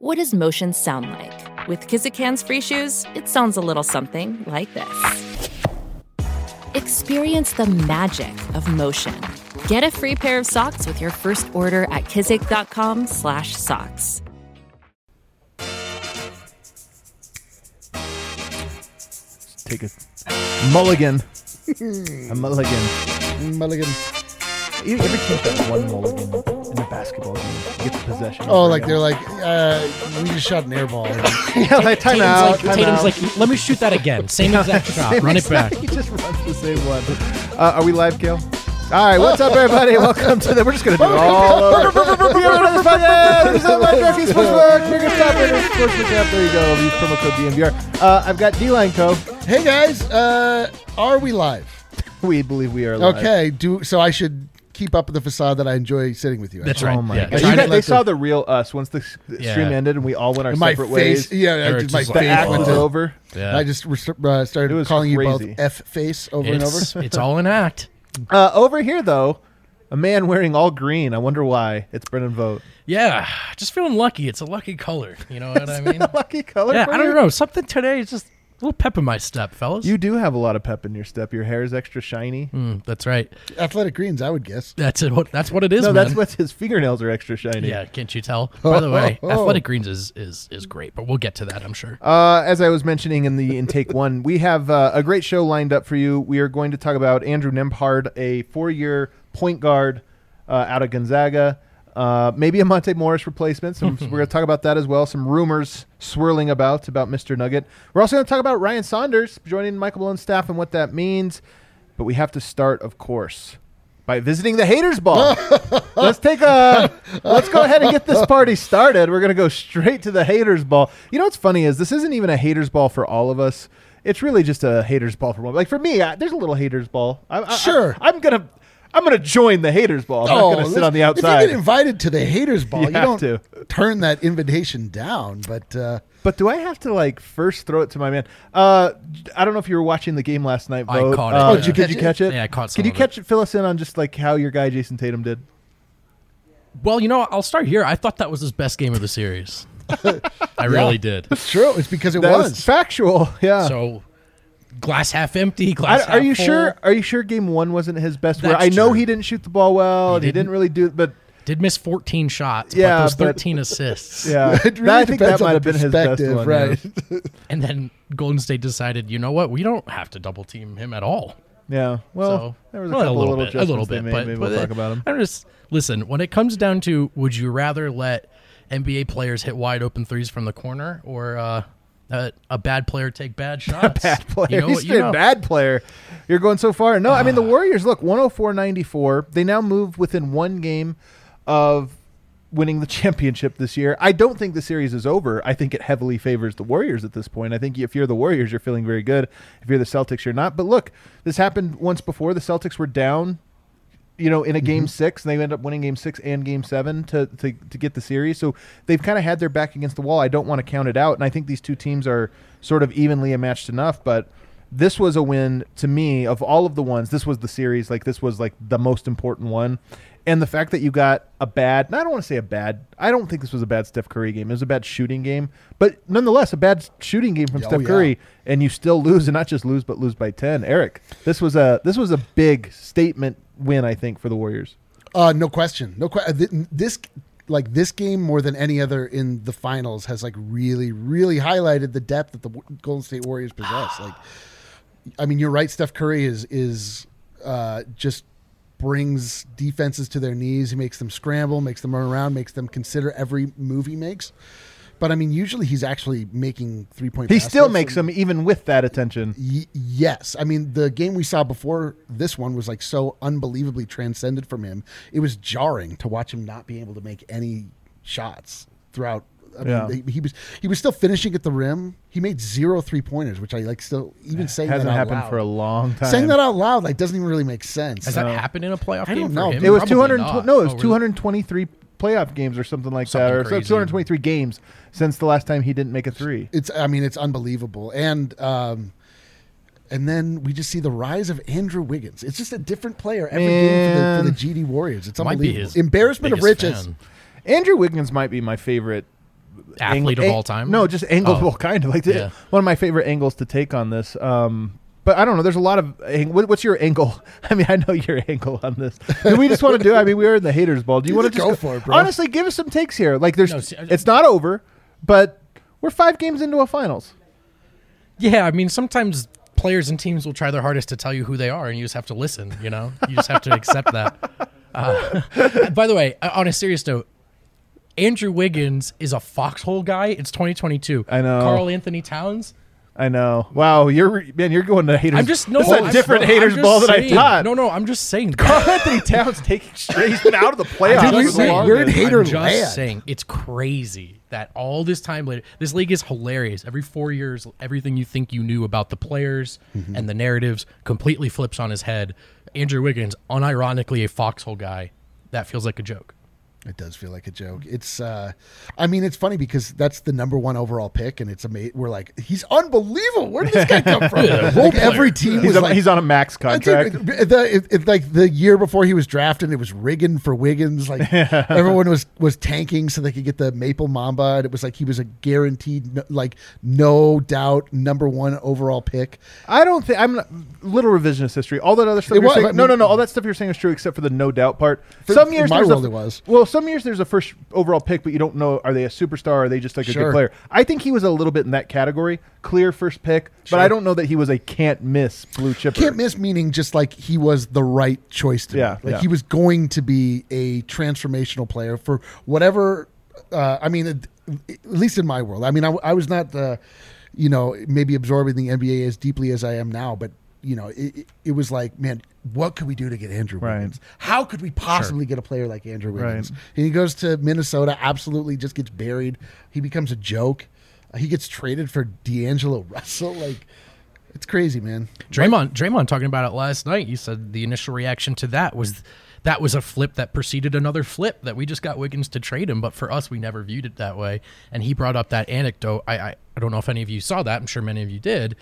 What does motion sound like? With Kizikans free shoes, it sounds a little something like this. Experience the magic of motion. Get a free pair of socks with your first order at kizik.com/socks. Take a mulligan. a mulligan. Mulligan. You ever take that one mulligan in a basketball game? Get the possession. Oh, like they're like, uh, we just shot an air ball. yeah, like time Tatum's out. like, time Tatum's out. like, let me shoot that again. Same exact shot. Same Run it back. exact- He just runs the same one. Uh, are we live, Kale? All right, what's up, everybody? Welcome to the. We're just gonna do it all over. Here it is, podcast. This is my DraftKings Sportsbook. Biggest top rated sportsbook app. There you go. Use promo code DNVR. Uh, I've got D-Line Co. hey guys, uh, are we live? We believe we are live. Okay. Do so. I should keep up the facade that I enjoy sitting with you. That's actually. right. Oh my Yeah, god! You to got, let they saw the real us once the s- Yeah. stream ended and we all went our My separate face, ways. yeah, I just, my just The act went was over. Yeah. I just res- uh, started It was calling you both F face over and over. It's, it's all an act. Uh, over here, though, a man wearing all green. I wonder why. It's Brendan Vogt. Yeah, just feeling lucky. It's a lucky color. You know what I mean? Lucky color. yeah, for I don't you? know. Something today is just a little pep in my step, fellas. You do have a lot of pep in your step. Your hair is extra shiny. Mm, that's right. Athletic greens, I would guess. That's it. What that's what it is, no, man. that's what his fingernails are extra shiny. yeah, can't you tell? By the way, Oh. Athletic Greens is is is great, but we'll get to that, I'm sure. Uh, as I was mentioning in the intake one, we have uh, a great show lined up for you. We are going to talk about Andrew Nembhard, a four-year point guard uh, out of Gonzaga. Uh, maybe a Monte Morris replacement. Some, we're going to talk about that as well. Some rumors swirling about about Mr. Nugget. We're also going to talk about Ryan Saunders joining Michael Malone's staff and what that means. But we have to start, of course, by visiting the Haters Ball. let's take a let's go ahead and get this party started. We're gonna go straight to the Haters Ball. You know what's funny is this isn't even a Haters Ball for all of us. It's really just a Haters Ball for one. Like for me, I, there's a little Haters Ball. I, I, Sure. I, am gonna I'm gonna join the Haters Ball. I'm not gonna sit on the outside. If you get invited to the haters ball, You you, have don't turn that invitation down. But uh, But do I have to like first throw it to my man? Uh, I don't know if you were watching the game last night. I caught it, Uh, Oh, did you Did catch you it? catch it? Yeah, I caught some Can you it. catch it? Fill us in on just like how your guy Jayson Tatum did. Well, you know, I'll start here. I thought that was his best game of the series. I really did. it's true. It's because it was. was factual. Yeah. So, glass half empty, glass I, half are you full. sure? Are you sure Game One wasn't his best? Where I know true. he didn't shoot the ball well, He and didn't didn't. really do. But Did miss 14 shots, Yeah, but those but- 13 assists. yeah, it that- really I think that might have been his best one. right? Yeah. And then Golden State decided, you know what? We don't have to double team him at all. Yeah. Well, so there was a well, couple little little bit, a little bit, made. but, Maybe but we'll talk about them. I'm just listen. When it comes down to, would you rather let NBA players hit wide open threes from the corner, or uh, a, a bad player take bad shots? bad player. You know He's? You know. bad player. You're going so far. No, I mean the ah. Warriors. Look, 104-94. They now move within one game of winning the championship this year. I don't think the series is over. I think it heavily favors the Warriors at this point. I think if you're the Warriors, you're feeling very good. If you're the Celtics, you're not. But look, this happened once before. The Celtics were down you know, in a game mm-hmm. six, and they end up winning game six and game seven to, to, to get the series. So they've kind of had their back against the wall. I don't want to count it out. And I think these two teams are sort of evenly matched enough. But this was a win to me of all of the ones. This was the series. Like, this was like the most important one. And the fact that you got a bad, I don't want to say a bad, I don't think this was a bad Steph Curry game. It was a bad shooting game. But nonetheless, a bad shooting game from Oh, Steph yeah. Curry and you still lose and not just lose but lose by 10 eric this was a this was a big statement win i think for the warriors Uh, no question. No question. This like this game more than any other in the finals has like really, really highlighted the depth that the W- Golden State Warriors possess. Like, I mean, you're right. Steph Curry is is uh, just brings defenses to their knees. He makes them scramble, makes them run around, makes them consider every move he makes. But I mean, usually he's actually making three point. he still makes them even with that attention Y- yes, I mean the game we saw before this one was like so unbelievably transcended from him. It was jarring to watch him not be able to make any shots throughout I Yeah. he, he was he was still finishing at the rim. He made zero three pointers, which I like. Still, even saying Hasn't that out happened loud. for a long time. Saying that out loud like doesn't even really make sense. Has that happened in a playoff I game don't for know. him? It was 200. No, it was Oh, really? 223 playoff games or something like Something that, or so crazy. 223 games since the last time he didn't make a three. it's I mean it's unbelievable and um and then we just see the rise of Andrew Wiggins. It's just a different player every game for the, for the GD Warriors. It's Might be unbelievable. his Embarrassment of riches. fan. Andrew Wiggins might be my favorite athlete ang- of all time. No, just angle. Oh. Well, kind of like Yeah. one of my favorite angles to take on this. Um, but I don't know. There's a lot of. ang- what- What's your angle? I mean, I know your angle on this. Do we just want to do? I mean, we are in the haters ball. Do you You want to just just go for it, bro. Honestly, give us some takes here. Like, there's. No, see, I- it's not over, but we're five games into a finals. Yeah, I mean, sometimes players and teams will try their hardest to tell you who they are, and you just have to listen. You know, you just have to accept that. Uh, by the way, uh, on a serious note, Andrew Wiggins is a foxhole guy. It's 2022. I know. Carl Anthony Towns. I know. Wow, you're man, you're going to haters. I'm just no. This is a I'm- different I'm haters just ball than I thought. No, no, I'm just saying. Karl-Anthony Towns taking straight. He's been out of the playoffs. I'm for just the saying, longest. we're in hater I'm just land. saying it's crazy that all this time later, this league is hilarious. Every four years, everything you think you knew about the players Mm-hmm. and the narratives completely flips on his head. Andrew Wiggins, unironically a foxhole guy, that feels like a joke. It does feel like a joke. It's, uh, I mean, it's funny because that's the number one overall pick, and it's amazing. We're like, he's unbelievable. Where did this guy come from? like every team He's was on, like, he's on a max contract. the, it, it, like the year before he was drafted, it was rigging for Wiggins. Like everyone was was tanking so they could get the Maple Mamba, and it was like he was a guaranteed, like no doubt number one overall pick. I don't think I'm not, little revisionist history. All that other stuff you're was, saying, I no, no, no. All that stuff you're saying is true, except for the no doubt part. For- some years, my world a, it was. Well, some years there's a first overall pick, but you don't know are they a superstar? Or are they just like a Sure. good player? I think he was a little bit in that category, clear first pick, but I don't know that he was a can't miss blue chip. Can't miss meaning just like he was the right choice to Yeah, make. Like yeah. he was going to be a transformational player for whatever. Uh, I mean, at at least in my world. I mean, I, I was not, uh, you know, maybe absorbing the NBA as deeply as I am now, but you know, it, it, it was like, man, what could we do to get Andrew Right. Wiggins? How could we possibly get a player like Andrew Wiggins? Right. And he goes to Minnesota, absolutely just gets buried. He becomes a joke. Uh, he gets traded for D'Angelo Russell. Like, it's crazy, man. Draymond, Draymond talking about it last night. You said the initial reaction to that was that was a flip that preceded another flip that we just got Wiggins to trade him, but for us, we never viewed it that way. And he brought up that anecdote. I, I, I don't know if any of you saw that. I'm sure many of you did.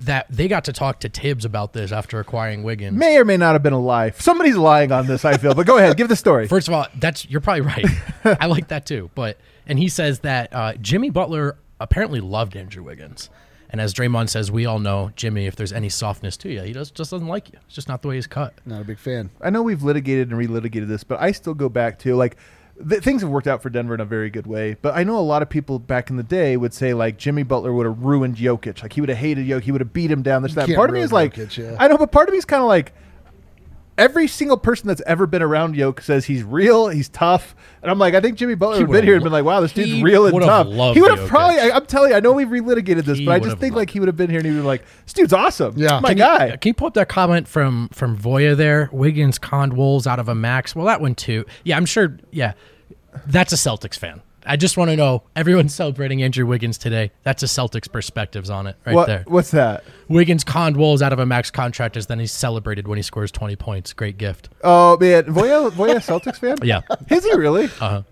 That they got to talk to Thibs about this after acquiring Wiggins. May or may not have been a lie. Somebody's lying on this. I feel, but go ahead, give the story. First of all, that's you're probably right. I like that too. But and he says that uh, Jimmy Butler apparently loved Andrew Wiggins. And as Draymond says, we all know Jimmy. If there's any softness to you, he does, just doesn't like you. It's just not the way he's cut. Not a big fan. I know we've litigated and relitigated this, but I still go back to like th- things have worked out for Denver in a very good way. But I know a lot of people back in the day would say like Jimmy Butler would have ruined Jokic, like he would have hated Jokic, he would have beat him down. This that. can't Part of me ruin is like, Jokic, yeah. I know, but part of me is kind of like. Every single person that's ever been around Yoke says he's real, he's tough, and I'm like, I think Jimmy Butler He would have been here and been like, wow, this dude's he real and tough. He would have probably, I, I'm telling you, I know we've relitigated this, He but I just think loved- like he would have been here and he'd be like, this dude's awesome, Yeah. my Can guy. You, can you pull up that comment from from Voya there? Wiggins conned Wolves out of a max. Well, that one too. Yeah, I'm sure. Yeah, that's a Celtics fan. I just want to know everyone's celebrating Andrew Wiggins today. That's a Celtics perspectives on it right what, there. What's that? Wiggins conned Wolves out of a max contract as then he's celebrated when he scores 20 points. Great gift. Oh man, Voya, Voya, Celtics fan? Yeah. Is he really? Uh-huh.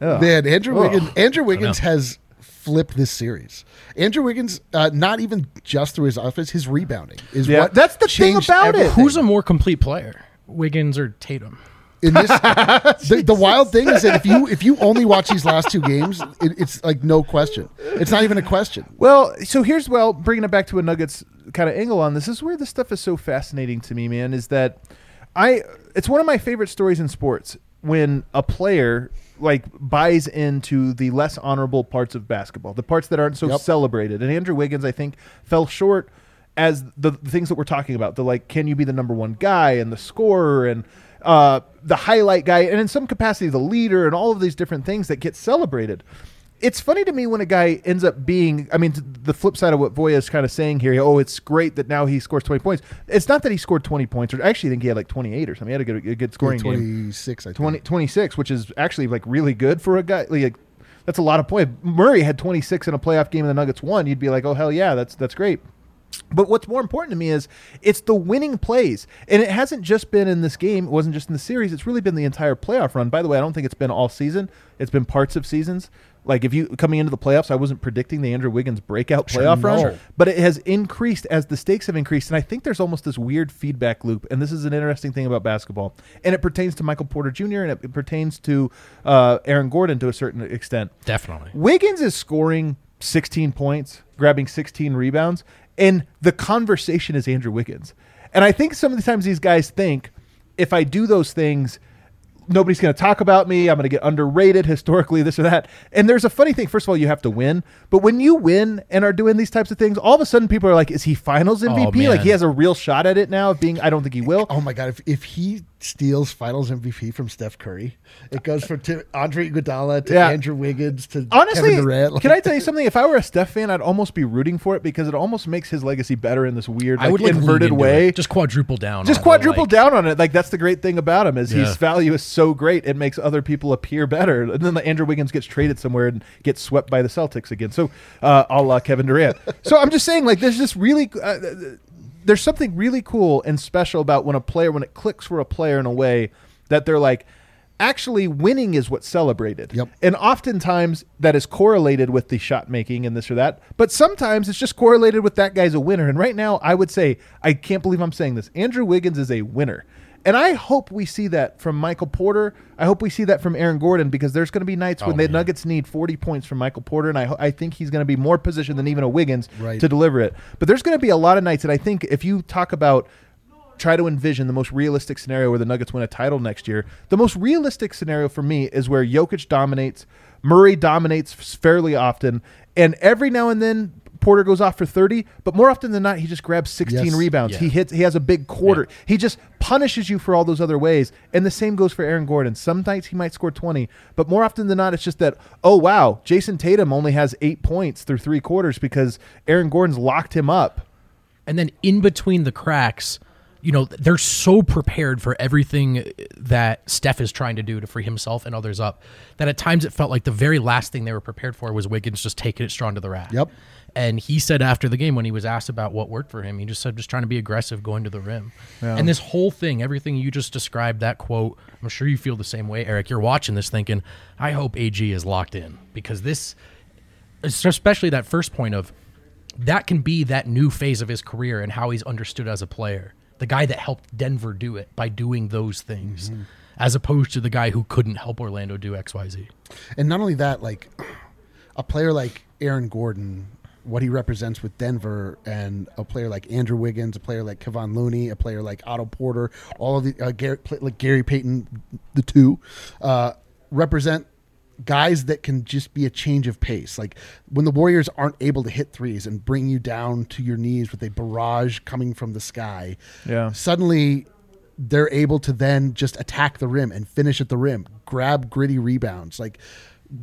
Man, Andrew Ugh. Wiggins. Andrew Wiggins has flipped this series. Andrew Wiggins, uh, not even just through his offense, his rebounding is Yeah, what that's the thing changed about it. Who's a more complete player, Wiggins or Tatum? In this? the, the wild thing is that if you if you only watch these last two games, it, it's like no question. It's not even a question. Well, so here's well, bringing it back to a Nuggets kind of angle on this. This is where this stuff is so fascinating to me, man. Is that I? It's one of my favorite stories in sports when a player like buys into the less honorable parts of basketball, the parts that aren't so Yep. celebrated. And Andrew Wiggins, I think, fell short as the, the things that we're talking about. The like, can you be the number one guy and the scorer and uh, the highlight guy, and in some capacity the leader, and all of these different things that get celebrated. It's funny to me when a guy ends up being. I mean, the flip side of what Voya is kind of saying here. Oh, it's great that now he scores twenty points. It's not that he scored twenty points, or I actually think he had like twenty eight or something. He had a good, a good scoring game. Six, I think. 20, 26, which is actually like really good for a guy. Like, that's a lot of points. Murray had 26 in a playoff game and the Nuggets won. You'd be like, oh hell yeah, that's that's great. But what's more important to me is it's the winning plays. And it hasn't just been in this game, it wasn't just in the series, it's really been the entire playoff run. By the way, I don't think it's been all season. It's been parts of seasons. Like if you coming into the playoffs, I wasn't predicting the Andrew Wiggins breakout playoff run, no. but it has increased as the stakes have increased. And I think there's almost this weird feedback loop. And this is an interesting thing about basketball. And it pertains to Michael Porter Jr. and it, it pertains to uh, Aaron Gordon to a certain extent. Definitely. Wiggins is scoring 16 points, grabbing 16 rebounds, and the conversation is Andrew Wiggins. And I think some of the times these guys think if I do those things, nobody's going to talk about me. I'm going to get underrated historically, this or that. And there's a funny thing. First of all, you have to win. But when you win and are doing these types of things, all of a sudden people are like, is he finals MVP? man. Oh, like he has a real shot at it now of being, I don't think he will. Oh my god! If, if he steals Finals MVP from Steph Curry, it goes from to Andre Iguodala to Yeah. Andrew Wiggins to Honestly, Kevin Durant. can I tell you something? If I were a Steph fan, I'd almost be rooting for it because it almost makes his legacy better in this weird, I would like inverted way. it. Just quadruple down. just on it, quadruple like- down on it. Like that's the great thing about him is his value is so great it makes other people appear better. And then the Andrew Wiggins gets traded somewhere and gets swept by the Celtics again. So uh, a la Kevin Durant. so I'm just saying like there's just really uh, there's something really cool and special about when a player when it clicks for a player in a way that they're like actually winning is what's celebrated. Yep. And oftentimes that is correlated with the shot making and this or that. But sometimes it's just correlated with that guy's a winner. And right now, I would say, I can't believe I'm saying this. Andrew Wiggins is a winner. And I hope we see that from Michael Porter. I hope we see that from Aaron Gordon because there's going to be nights when oh, the Nuggets need 40 points from Michael Porter. And I, ho- I think he's going to be more positioned than even a Wiggins Right. to deliver it. But there's going to be a lot of nights. And I think if you talk about try to envision the most realistic scenario where the Nuggets win a title next year. The most realistic scenario for me is where Jokic dominates, Murray dominates fairly often, and every now and then Porter goes off for 30, but more often than not he just grabs 16 Yes. rebounds. Yeah. He hits he has a big quarter. He just punishes you for all those other ways. And the same goes for Aaron Gordon. Some nights he might score 20, but more often than not it's just that oh wow, Jayson Tatum only has 8 points through 3 quarters because Aaron Gordon's locked him up. and then in between the cracks, you know, they're so prepared for everything that Steph is trying to do to free himself and others up that at times it felt like the very last thing they were prepared for was Wiggins just taking it strong to the rack. Yep. And he said after the game when he was asked about what worked for him, he just said just trying to be aggressive, going to the rim. And this whole thing, everything you just described, that quote, I'm sure you feel the same way, Eric. You're watching this thinking, I hope AG is locked in because this, especially that first point of that can be that new phase of his career and how he's understood as a player. The guy that helped Denver do it by doing those things, mm-hmm. as opposed to the guy who couldn't help Orlando do XYZ. And not only that, like a player like Aaron Gordon, what he represents with Denver, and a player like Andrew Wiggins, a player like Kevon Looney, a player like Otto Porter, all of the uh, Gary, like Gary Payton, the two, uh, represent guys that can just be a change of pace. Like when the Warriors aren't able to hit threes and bring you down to your knees with a barrage coming from the sky, Yeah. suddenly they're able to then just attack the rim and finish at the rim, grab gritty rebounds, like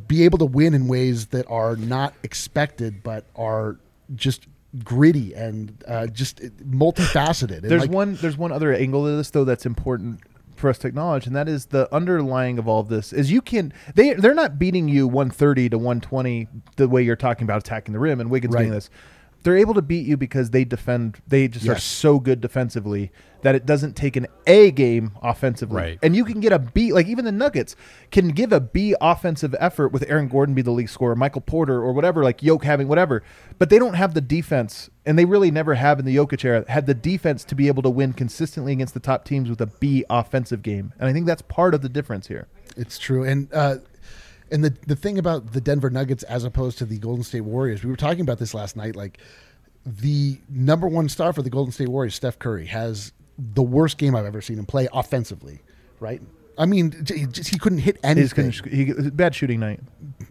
be able to win in ways that are not expected but are just gritty and uh, just multifaceted. And There's like, one. There's one other angle to this though that's important for us to acknowledge, and that is the underlying of all of this is you can they they're not beating you 130 to 120 the way you're talking about attacking the rim and Wiggins Right. doing this. They're able to beat you because they defend. They just are so good defensively that it doesn't take an A game offensively. Right. And you can get a B. Like even the Nuggets can give a B offensive effort with Aaron Gordon be the league scorer, Michael Porter or whatever, like Yoke having whatever. But they don't have the defense, and they really never have in the Jokic era had the defense to be able to win consistently against the top teams with a B offensive game. And I think that's part of the difference here. It's true, and uh, and the the thing about the Denver Nuggets as opposed to the Golden State Warriors, we were talking about this last night. Like the number one star for the Golden State Warriors, Steph Curry, has the worst game I've ever seen him play offensively. Right? I mean, he, just, he couldn't hit He's anything. he, bad shooting night.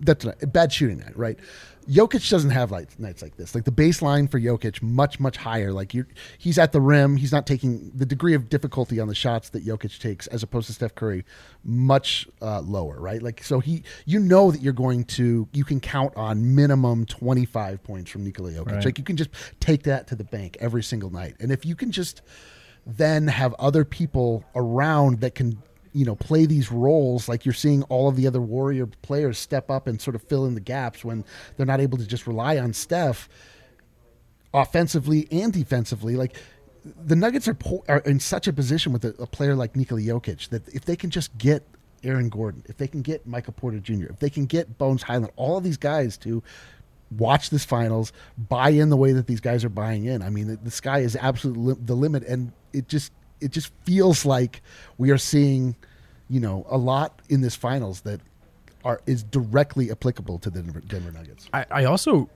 That's not, bad shooting night, right? Jokic doesn't have like nights like this. Like the baseline for Jokic much much higher. Like you, he's at the rim. He's not taking the degree of difficulty on the shots that Jokic takes, as opposed to Steph Curry, much uh, lower, right? Like so he, you know that you're going to, you can count on minimum 25 points from Nikola Jokic. Right. Like you can just take that to the bank every single night, and if you can just then have other people around that can you know play these roles like you're seeing all of the other warrior players step up and sort of fill in the gaps when they're not able to just rely on Steph offensively and defensively like the Nuggets are, po- are in such a position with a, a player like Nikola Jokic that if they can just get Aaron Gordon, if they can get Michael Porter Jr., if they can get Bones Hyland, all of these guys to watch this finals, buy in the way that these guys are buying in. I mean, the, the sky is absolutely li- the limit, and it just it just feels like we are seeing, you know, a lot in this finals that are is directly applicable to the Denver, Denver Nuggets. I, I also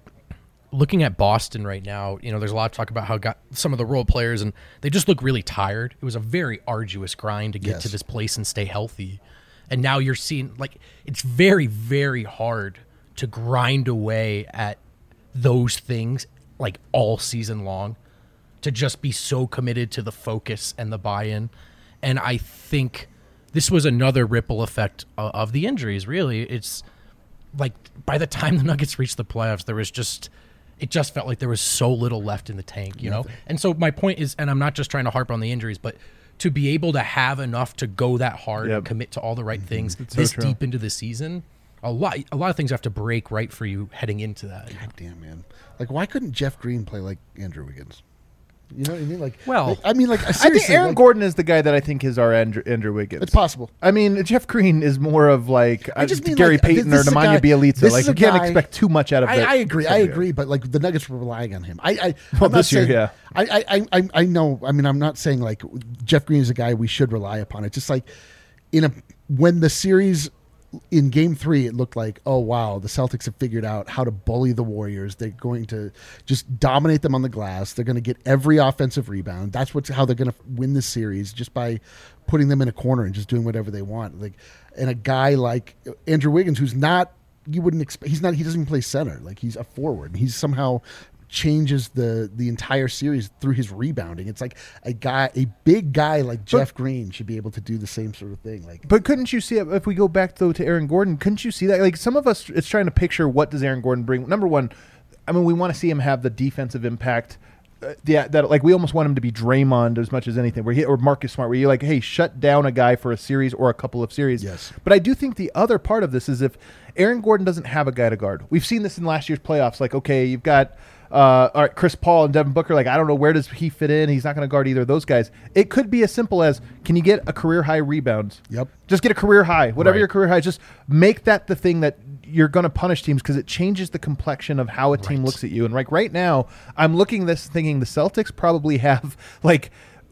looking at Boston right now, you know, there's a lot of talk about how got some of the role players and they just look really tired. It was a very arduous grind to get Yes. to this place and stay healthy. And now you're seeing like it's very, very hard to grind away at those things like all season long to just be so committed to the focus and the buy-in. And I think this was another ripple effect of, of the injuries. Really, it's like by the time the Nuggets reached the playoffs, there was just it just felt like there was so little left in the tank, you know. And so my point is, and I'm not just trying to harp on the injuries, but to be able to have enough to go that hard Yep. and commit to all the right mm-hmm. things so this deep into the season, a lot a lot of things have to break right for you heading into that. God Damn man, like why couldn't Jeff Green play like Andrew Wiggins? You know what I mean? Like, Well, like, I mean, like I think Aaron like, Gordon is the guy that I think is our Andrew, Andrew Wiggins. It's possible. I mean, Jeff Green is more of like I uh, just mean, Gary like, Payton or Nemanja Bjelica. Like you can't guy- expect too much out of I. I agree. I agree. But like the Nuggets were relying on him. I, I Well, I'm not this year, saying- yeah. I, I, I, I- I know. I mean, I'm not saying like Jeff Green is a guy we should rely upon. It's just like in a when the series in Game Three, it looked like, oh wow, the Celtics have figured out how to bully the Warriors. They're going to just dominate them on the glass. They're going to get every offensive rebound. That's what's how they're going to win this series just by putting them in a corner and just doing whatever they want. Like, and a guy like Andrew Wiggins, who's not you wouldn't expect. He's not. He doesn't even play center. Like he's a forward. He's somehow changes the the entire series through his rebounding. It's like a guy, a big guy like Jeff Green should be able to do the same sort of thing. Like But couldn't you see it if we go back though to Aaron Gordon? Couldn't you see that? Like some of us, it's trying to picture what does Aaron Gordon bring. Number one, I mean, we want to see him have the defensive impact. Uh, yeah, that like we almost want him to be Draymond as much as anything. Where he or Marcus Smart, where you're like, hey, shut down a guy for a series or a couple of series. Yes. But I do think the other part of this is if Aaron Gordon doesn't have a guy to guard. We've seen this in last year's playoffs. Like, okay, you've got uh, all right, Chris Paul and Devin Booker. Like, I don't know where does he fit in. He's not going to guard either of those guys. It could be as simple as can you get a career high rebounds? Yep. Just get a career high, whatever Right. your career high. is, Just make that the thing that you're going to punish teams because it changes the complexion of how a team Right. looks at you. And like right now, I'm looking this thinking the Celtics probably have like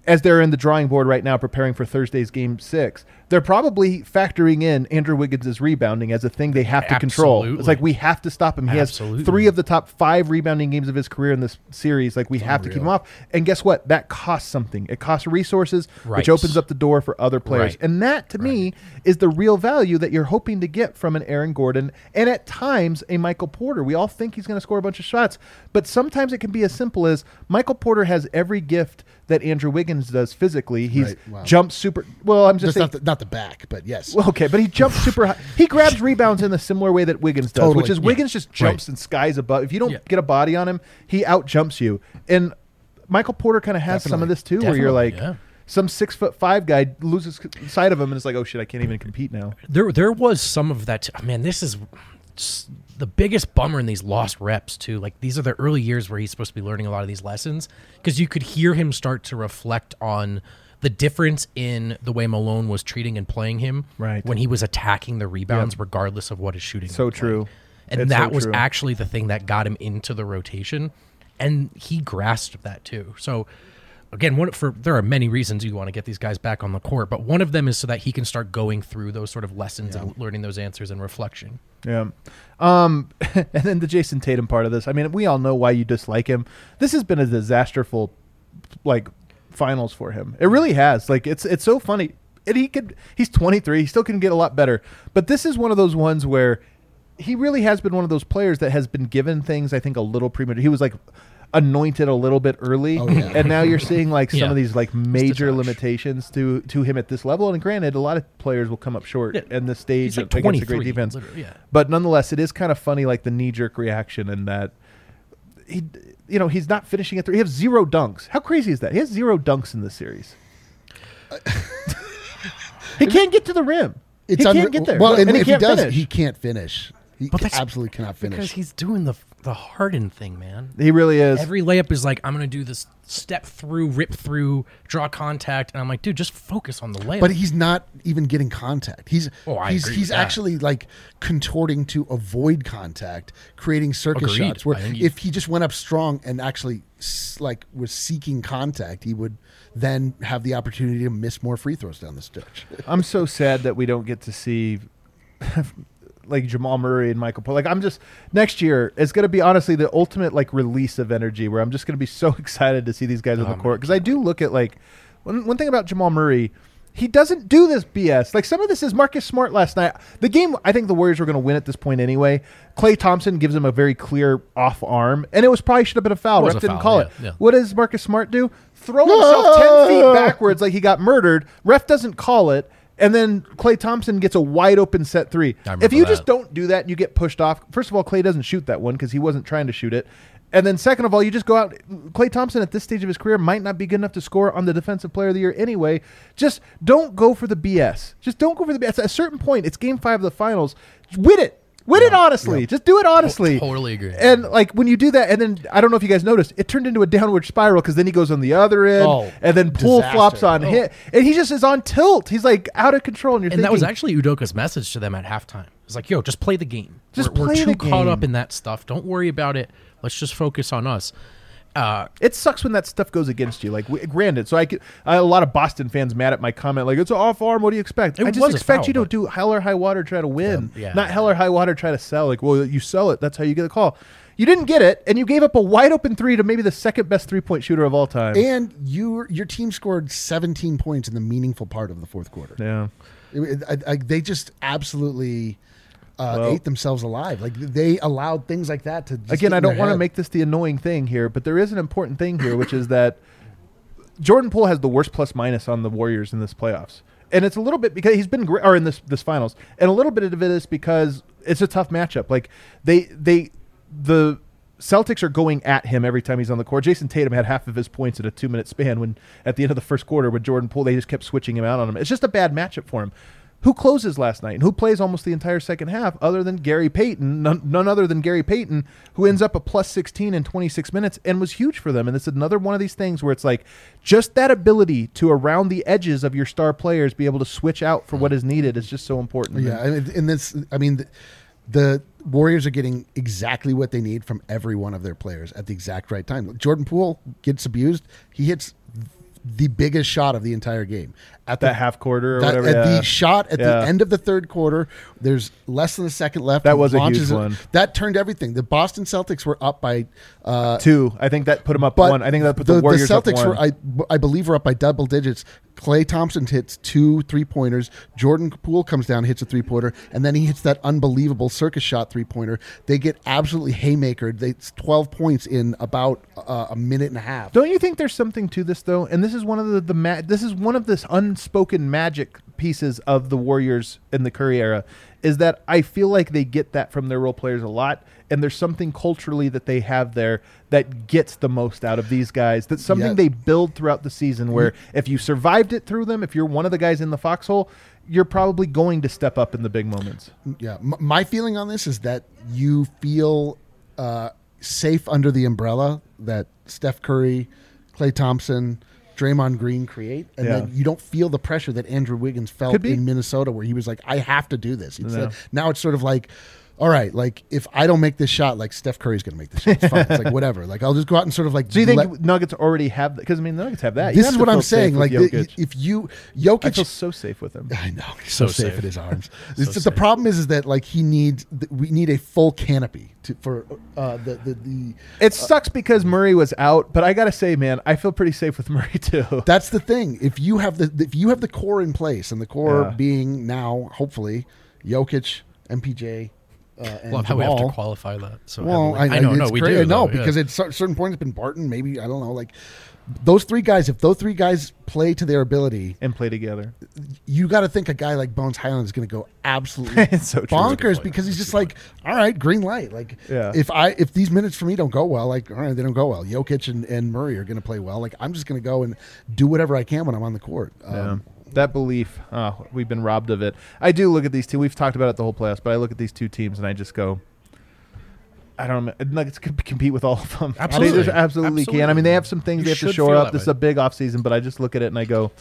as they're in the drawing board right now preparing for Thursday's game six, they're probably factoring in Andrew Wiggins' rebounding as a thing they have to control. It's like we have to stop him. He Absolutely. has three of the top five rebounding games of his career in this series. Like we have to keep him off. And guess what? That costs something. It costs resources, Right. which opens up the door for other players. Right. And that to me is the real value that you're hoping to get from an Aaron Gordon and at times a Michael Porter. We all think he's going to score a bunch of shots, but sometimes it can be as simple as Michael Porter has every gift that Andrew Wiggins does physically. He's Right. Wow. jumped super well, I'm just just saying not the, not the back, but yes. well, okay, but he jumps super high. He grabs rebounds in the similar way that Wiggins does, Totally. which is Yeah. Wiggins just jumps Right. and skies above. If you don't Yeah. get a body on him, he out jumps you. And Michael Porter kind of has some of this too, where you're like yeah. some six foot five guy loses sight of him and it's like, oh shit, I can't even compete now. there there was some of that. oh, man, this is the biggest bummer in these lost reps too. Like these are the early years where he's supposed to be learning a lot of these lessons because you could hear him start to reflect on the difference in the way Malone was treating and playing him Right. when he was attacking the rebounds regardless of what his shooting was. So looked like. true. and It's that so was true. actually the thing that got him into the rotation and he grasped that too so again one for there are many reasons you want to get these guys back on the court but one of them is so that he can start going through those sort of lessons and learning those answers and reflection Yeah. Um, and then the Jayson Tatum part of this. I mean, we all know why you dislike him. This has been a disasterful, like, finals for him. It really has. Like, it's it's so funny. And he could. He's 23. He still can get a lot better. But this is one of those ones where he really has been one of those players that has been given things. I think a little premature. He was like anointed a little bit early, Oh, yeah. and now you're seeing like some Yeah. of these like major limitations to to him at this level. And granted, a lot of players will come up short Yeah. in this stage He's like against a great 23, defense. yeah. But nonetheless, it is kind of funny, like the knee jerk reaction, and that he, you know, he's not finishing it through. He has zero dunks. How crazy is that? He has zero dunks in this series. He can't get to the rim. It's he unre- can't get there. Well, and, and if can't he does, finish. he can't finish. He But that's absolutely cannot finish. because he's doing the the Harden thing, man. He really is. Every layup is like I'm gonna do this step through, rip through, draw contact, and I'm like, dude, just focus on the layup. but he's not even getting contact. He's Oh, I he's agree he's with that. actually like contorting to avoid contact, creating circus Agreed. shots. Where I think he- if he just went up strong and actually s- like was seeking contact, he would then have the opportunity to miss more free throws down the stretch. I'm so sad that we don't get to see like Jamal Murray and Michael Paul. Like I'm just next year it's going to be honestly the ultimate like release of energy where I'm just going to be so excited to see these guys on Oh the court because I do look at like one, one thing about Jamal Murray. He doesn't do this BS. Like some of this is Marcus Smart last night. The game, I think the Warriors were going to win at this point anyway. Klay Thompson gives him a very clear off arm, and it was probably should have been a foul. Ref didn't foul, call yeah, it. yeah. What does Marcus Smart do? Throw himself ten feet backwards like he got murdered. Ref doesn't call it, and then Klay Thompson gets a wide open set three. If you just don't do that, and you get pushed off. First of all, Klay doesn't shoot that one because he wasn't trying to shoot it. And then second of all, you just go out. Klay Thompson at this stage of his career might not be good enough to score on the Defensive Player of the Year anyway. Just don't go for the BS. Just don't go for the BS. At a certain point, it's Game Five of the Finals. Win it. Win it honestly. Just do it honestly. totally agree. And like when you do that, and then I don't know if you guys noticed, it turned into a downward spiral because then he goes on the other end, Oh, and then pull disaster. flops on Oh. hit, and he just is on tilt. He's like out of control, and you're and thinking, that was actually Udoka's message to them at halftime. It's like, yo, just play the game. Just we're, we're too the caught up in that stuff. Don't worry about it. Let's just focus on us. Uh, it sucks when that stuff goes against you. Like, w- granted, so I could, I, a lot of Boston fans mad at my comment, like it's an off arm. What do you expect? It I just expect foul, you to but- do hell or high water, try to win, Yeah, not hell or high water, try to sell. Like, well, you sell it. That's how you get a call. You didn't get it, and you gave up a wide open three to maybe the second best three point shooter of all time. and you your team scored 17 points in the meaningful part of the fourth quarter. yeah. It- it- I- I- they just absolutely uh, Well- ate themselves alive. Like they allowed things like that to just Again, I don't want to make this the annoying thing here, but there is an important thing here, which is that Jordan Poole has the worst plus minus on the Warriors in this playoffs. And it's a little bit because he's been great, or in this this finals, and a little bit of it is because it's a tough matchup. Like they they the Celtics are going at him every time he's on the court. Jayson Tatum had half of his points in a two minute span when at the end of the first quarter with Jordan Poole, they just kept switching him out on him. It's just a bad matchup for him. Who closes last night and who plays almost the entire second half other than Gary Payton, none, none other than Gary Payton, who ends up a plus 16 in 26 minutes and was huge for them. And it's another one of these things where it's like just that ability to around the edges of your star players be able to switch out for what is needed is just so important. Yeah, and, and this, I mean, the, the Warriors are getting exactly what they need from every one of their players at the exact right time. Jordan Poole gets abused; he hits the biggest shot of the entire game at That the half quarter or that- whatever. At yeah. the shot at Yeah. the end of the third quarter, there's less than a second left. That was a huge it. one. That turned everything. The Boston Celtics were up by uh, Two. I think that put them up one. I think that put the, Warriors Celtics up one. were, I, I believe, were up by double digits. Klay Thompson hits two three pointers. Jordan Poole comes down, hits a three pointer, and then he hits that unbelievable circus shot three pointer. They get absolutely haymakered. They it's twelve points in about uh, a minute and a half. Don't you think there's something to this though? And this is one of the the ma- this is one of this unspoken magic pieces of the Warriors in the Curry era is that I feel like they get that from their role players a lot and there's something culturally that they have there that gets the most out of these guys. That's something Yeah. they build throughout the season where if you survived it through them, if you're one of the guys in the foxhole, you're probably going to step up in the big moments. Yeah, M- my feeling on this is that you feel uh, safe under the umbrella that Steph Curry, Klay Thompson, Draymond Green create, and Yeah. then you don't feel the pressure that Andrew Wiggins felt in Minnesota, where he was like, "I have to do this." It's like- now it's sort of like. All right, like if I don't make this shot, like Steph Curry's going to make this shot. It's fine. It's like whatever. Like I'll just go out and sort of like. Do you think let- Nuggets already have that? Because I mean, the Nuggets have that. You this have is what I'm saying? Like the, if you I Jokic, feel so safe with him. I know he's so, So safe. safe. in his arms. So It's just the problem is, is that like he needs we need a full canopy to for uh, the the, the It sucks because Murray was out, but I gotta say, man, I feel pretty safe with Murray too. that's the thing. If you have the if you have the core in place, and the core Yeah. being now hopefully Jokic, MPJ, uh, and love how we have to qualify that. So Well, I, heavily. I know, no, we great. do. No, though, yeah. because at certain points, it's been Barton. Maybe I don't know. Like those three guys, if those three guys play to their ability, and play together. you got to think a guy like Bones Hyland is going to go absolutely so bonkers because he's just like, all right, green light. Like, Yeah. if I if these minutes for me don't go well, like, all right, they don't go well. Jokic and, and Murray are going to play well. Like, I'm just going to go and do whatever I can when I'm on the court. Um, that belief. Oh, we've been robbed of it. I do look at these two. We've talked about it the whole playoffs, but I look at these two teams and I just go. I don't know. Nuggets could compete with all of them. Absolutely. They just absolutely, can. I mean, they have some things You they have to shore up. This is a big offseason, but I just look at it and I go,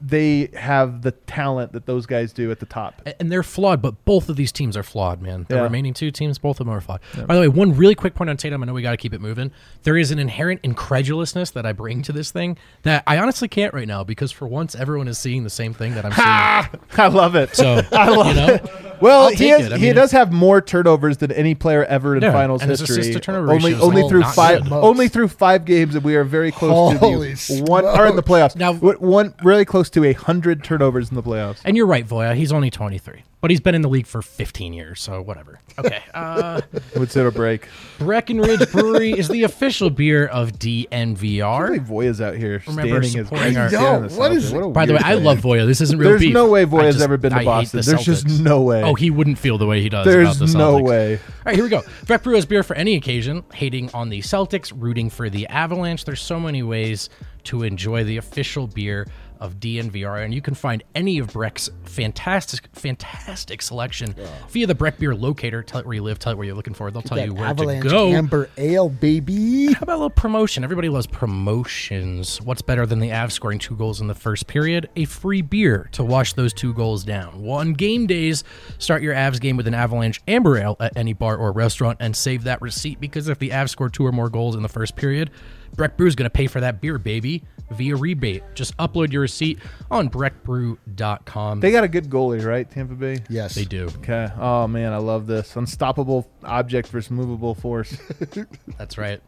they have the talent that those guys do at the top. And they're flawed, but both of these teams are flawed, man. The Yeah. remaining two teams, both of them are flawed. By the way, one really quick point on Tatum. I know we got to keep it moving. There is an inherent incredulousness that I bring to this thing that I honestly can't right now because for once everyone is seeing the same thing that I'm seeing. I love it. So I love you know, Well, he has, it. I he mean- does have more turnovers than any player ever in Yeah, finals and history. assist to only only all through five good. only through five games, and we are very close Holy to the one or in the playoffs. Now- one really close to a hundred turnovers in the playoffs. And you're right, Voya. He's only 23, but he's been in the league for 15 years, so whatever. Okay. Uh, Would sit a break. Breckenridge Brewery is the official beer of Really, DNVR. Voya's out here Remember standing as supporting our- standing Yo, what is Celtics. By the way, weird I love Voya. This isn't real There's beef. no way I Voya's just- ever been to I hate Boston. the There's just Celtics. no way. Oh, he wouldn't feel the way he does. There's about the no Celtics. way. All right, here we go. Breck Brew has beer for any occasion, hating on the Celtics, rooting for the Avalanche. There's so many ways to enjoy the official beer of DNVR, and you can find any of Breck's fantastic, fantastic selection via the Breck Beer Locator. Tell it where you live, tell it where you're looking for. They'll tell you where Avalanche to go. Amber Ale, baby. How about a little promotion? Everybody loves promotions. What's better than the Avs scoring two goals in the first period? A free beer to wash those two goals down. One game days, start your Avs game with an Avalanche Amber Ale at any bar or restaurant and save that receipt because if the Avs score two or more goals in the first period, Breck Brew is going to pay for that beer, baby, via rebate. Just upload your receipt on breckbrew.com. They got a good goalie, right? Tampa Bay. Yes, They do. Okay. Oh man, I love this. Unstoppable object versus movable force. That's right.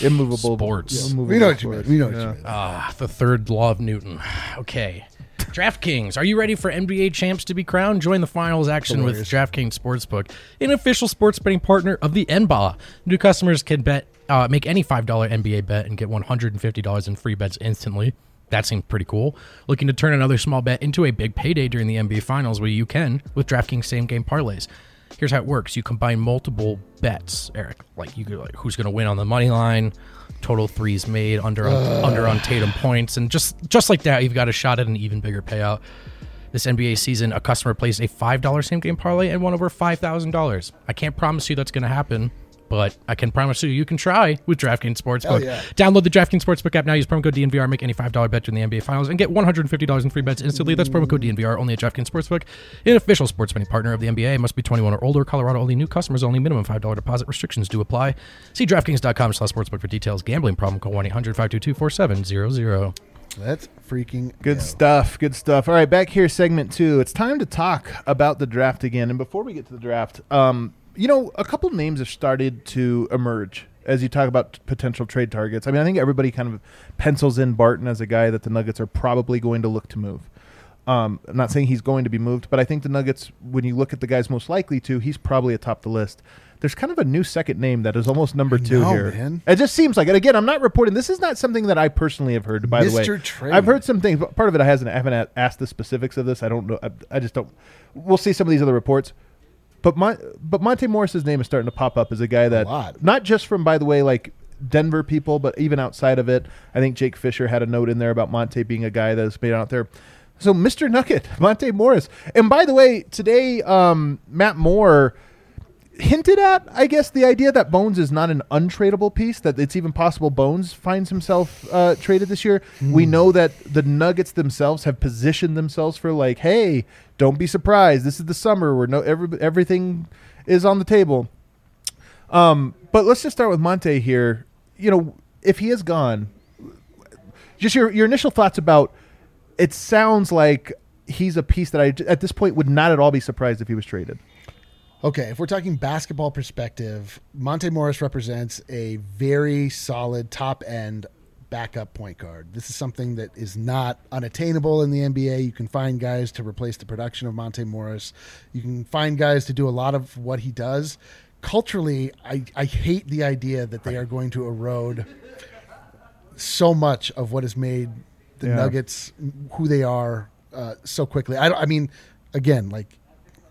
Immovable Sports. immovable We know what you mean. We know what you mean. Ah, the third law of Newton. Okay. DraftKings, are you ready for NBA champs to be crowned? Join the finals action with DraftKings Sportsbook, an official sports betting partner of the NBA. New customers can bet, uh, make any five dollar NBA bet and get one hundred and fifty dollars in free bets instantly. That seems pretty cool. Looking to turn another small bet into a big payday during the NBA Finals? Well, you can with DraftKings same game parlays. Here's how it works: you combine multiple bets, Eric. Like you, like who's going to win on the money line, total threes made, under on, under on Tatum points, and just just like that, you've got a shot at an even bigger payout. This NBA season, a customer placed a five dollar same game parlay and won over five thousand dollars. I can't promise you that's going to happen, but I can promise you you can try with DraftKings Sportsbook. yeah. Download the DraftKings Sportsbook app now. Use promo code DNVR. Make any five dollar bet during the NBA Finals and get one hundred and fifty dollars in free bets instantly. That's promo code DNVR only at DraftKings Sportsbook, an official sports betting partner of the NBA. Must be twenty one or older. Colorado only. New customers only. Minimum five dollar deposit restrictions do apply. See DraftKings.com/sportsbook for details. Gambling problem? Call one 4700 Let's freaking Good go. stuff. Good stuff. All right, back here, segment two. It's time to talk about the draft again. And before we get to the draft, um, you know, a couple names have started to emerge as you talk about t- potential trade targets. I mean, I think everybody kind of pencils in Barton as a guy that the Nuggets are probably going to look to move. Um, I'm not saying he's going to be moved, but I think the Nuggets, when you look at the guys most likely to, he's probably atop the list. There's kind of a new second name that is almost number two know, here. man. It just seems like it. Again, I'm not reporting. This is not something that I personally have heard. By the way, Mr. Trade. I've heard some things. But part of it, I hasn't. I haven't asked the specifics of this. I don't know. I, I just don't. We'll see some of these other reports. But Mon- but Monte Morris's name is starting to pop up as a guy that lot. not just from by the way like Denver people, but even outside of it. I think Jake Fisher had a note in there about Monte being a guy that is made out there. So Mr. Nugget, Monte Morris, and by the way, today um, Matt Moore hinted at, I guess, the idea that Bones is not an untradeable piece, that it's even possible Bones finds himself uh, traded this year. We know that the Nuggets themselves have positioned themselves for like, hey, don't be surprised. This is the summer where no every, everything is on the table. Um, but let's just start with Monte here. You know, if he is gone, just your your initial thoughts about it sounds like he's a piece that I at this point would not at all be surprised if he was traded. Okay, if we're talking basketball perspective, Monte Morris represents a very solid top end backup point guard. This is something that is not unattainable in the NBA. You can find guys to replace the production of Monte Morris. You can find guys to do a lot of what he does. Culturally, I, I hate the idea that they are going to erode so much of what has made the Yeah. Nuggets who they are uh, so quickly. I, don't- I mean, again, like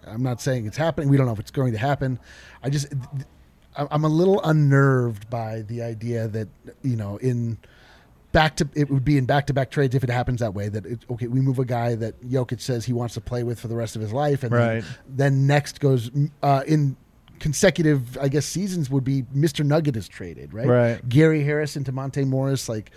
I'm not saying it's happening. We don't know if it's going to happen. I just I'm a little unnerved by the idea that you know in back to it would be in back to back trades if it happens that way. That it, okay, we move a guy that Jokic says he wants to play with for the rest of his life, and Right. then, then next goes uh, in consecutive, I guess, seasons would be Mr. Nugget is traded, right? Right. Gary Harrison to Monte Morris, like.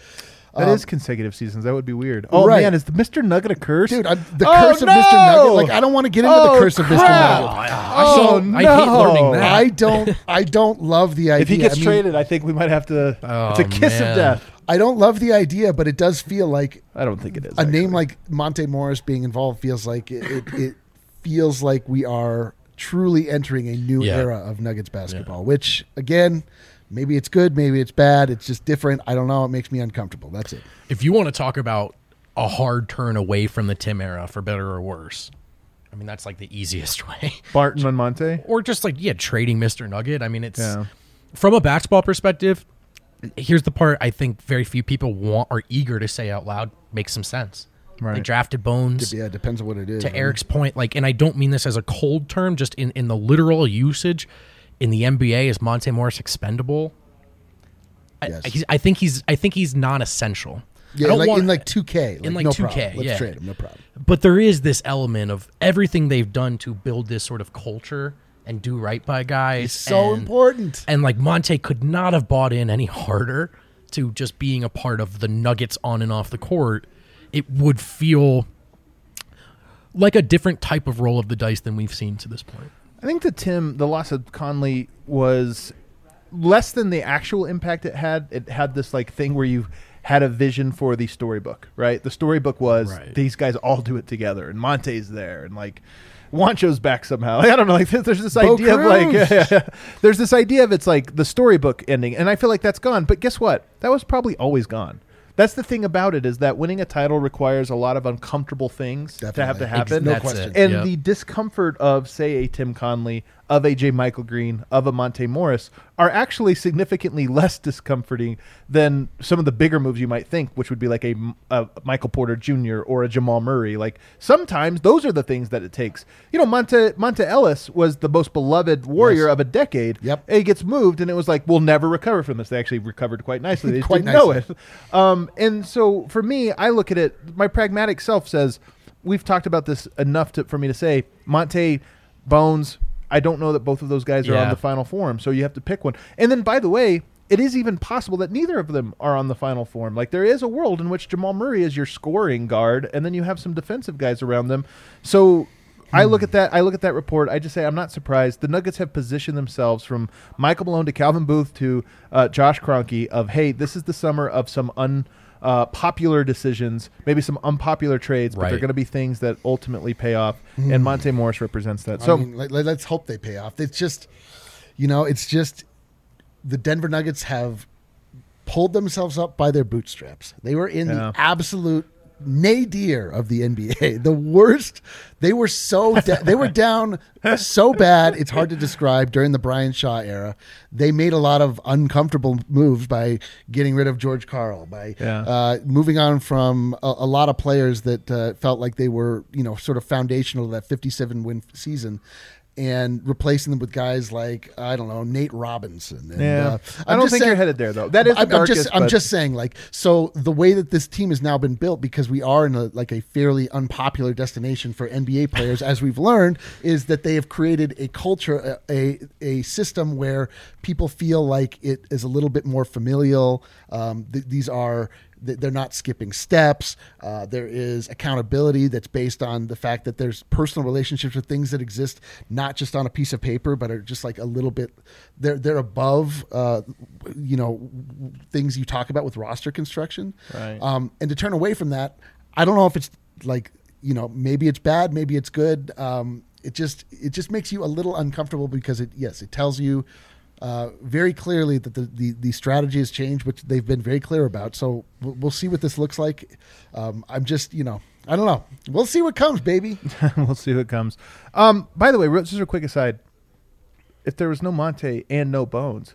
That is um, consecutive seasons. That would be weird. Oh Right. man, is the Mr. Nugget a curse? Dude, I'm, the Oh, curse of no! Mr. Nugget. Like, I don't want to get into Oh, the curse of Mr. Nugget. Oh, I hate no. learning that. I don't. I don't love the idea. If he gets I mean, traded, I think we might have to. Oh, it's a kiss man. of death. I don't love the idea, but it does feel like I don't think it is. a name like Monte Morris being involved feels like it, it, it feels like we are truly entering a new Yeah. era of Nuggets basketball. Which again, maybe it's good, maybe it's bad. It's just different. I don't know. It makes me uncomfortable. That's it. If you want to talk about a hard turn away from the Tim era, for better or worse, I mean that's like the easiest way. Barton and Monte. or just like yeah, trading Mr. Nugget. I mean, it's Yeah. from a basketball perspective. Here's the part I think very few people want are eager to say out loud. Makes some sense. They Right. drafted Bones. Yeah, it depends on what it is. to right? Eric's point, like, and I don't mean this as a cold term, just in, in the literal usage in the NBA, is Monte Morris expendable? I, Yes. he's, I think he's I think he's non-essential. I Yeah, don't like want- in like 2K. Like, in, like, no 2K, problem. Let's yeah. trade him. No problem. but there is this element of everything they've done to build this sort of culture and do right by guys. It's so and- important. And like Monte could not have bought in any harder to just being a part of the Nuggets on and off the court. It would feel like a different type of roll of the dice than we've seen to this point. I think the Tim, the loss of Connelly was less than the actual impact it had. It had this like thing where you had a vision for the storybook, right? The storybook was Right. these guys all do it together, and Monte's there, and like Juancho's back somehow. I don't know. Like there's this Bo idea of like Cruz. there's this idea of it's like the storybook ending, and I feel like that's gone. But guess what? That was probably always gone. That's the thing about it is that winning a title requires a lot of uncomfortable things to have to Definitely. happen. No That's question. it, And yeah. the discomfort of, say, a Tim Connelly, of a JaMychal Green, of a Monte Morris are actually significantly less discomforting than some of the bigger moves you might think, which would be like a, a Michael Porter Jr. or a Jamal Murray. Like sometimes those are the things that it takes. You know, Monte Monta Ellis was the most beloved warrior Yes. of a decade. Yep. And he gets moved, and it was like we'll never recover from this. They actually recovered quite nicely. They Quite didn't know it. Um, and so for me, I look at it. My pragmatic self says we've talked about this enough to, for me to say Monte Bones. I don't know that both of those guys are on the final form, so you have to pick one. And then, by the way, it is even possible that neither of them are on the final form. Like there is a world in which Jamal Murray is your scoring guard, and then you have some defensive guys around them. So I look at that. I look at that report. I just say I'm not surprised. The Nuggets have positioned themselves from Michael Malone to Calvin Booth to uh, Josh Kroenke of hey, this is the summer of some un. Uh, popular decisions, maybe some unpopular trades, but they're going to be things that ultimately pay off. And Monte Morris represents that. I So mean, let, us hope they pay off. It's just, you know, it's just the Denver Nuggets have pulled themselves up by their bootstraps. They were in Yeah. the absolute nadir of the NBA. The worst. They were so da- they were down so bad. It's hard to describe during the Brian Shaw era. They made a lot of uncomfortable moves by getting rid of George Karl, by Yeah. uh, moving on from a, a lot of players that uh, felt like they were, you know, sort of foundational to that 57 win season. And replacing them with guys like I don't know Nate Robinson. And, Yeah. uh, I I'm don't think saying- you're headed there, though. That is I'm, I'm darkest, just I'm just saying like so the way that this team has now been built because we are in a like a fairly unpopular destination for NBA players as we've learned is that they have created a culture a a, a system where people feel like it is a little bit more familial um, th- these are they're not skipping steps. Uh, there is accountability that's based on the fact that there's personal relationships with things that exist not just on a piece of paper, but are just like a little bit. They're they're above, uh, you know, things you talk about with roster construction. Right. Um, and to turn away from that, I don't know if it's like you know maybe it's bad, maybe it's good. Um, it just it just makes you a little uncomfortable because it yes it tells you uh, very clearly that the, the, the strategy has changed, which they've been very clear about. So we'll, we'll see what this looks like. Um, I'm just, you know, I don't know. We'll see what comes, baby. we'll see what comes. Um, by the way, just a quick aside: if there was no Monte and no Bones,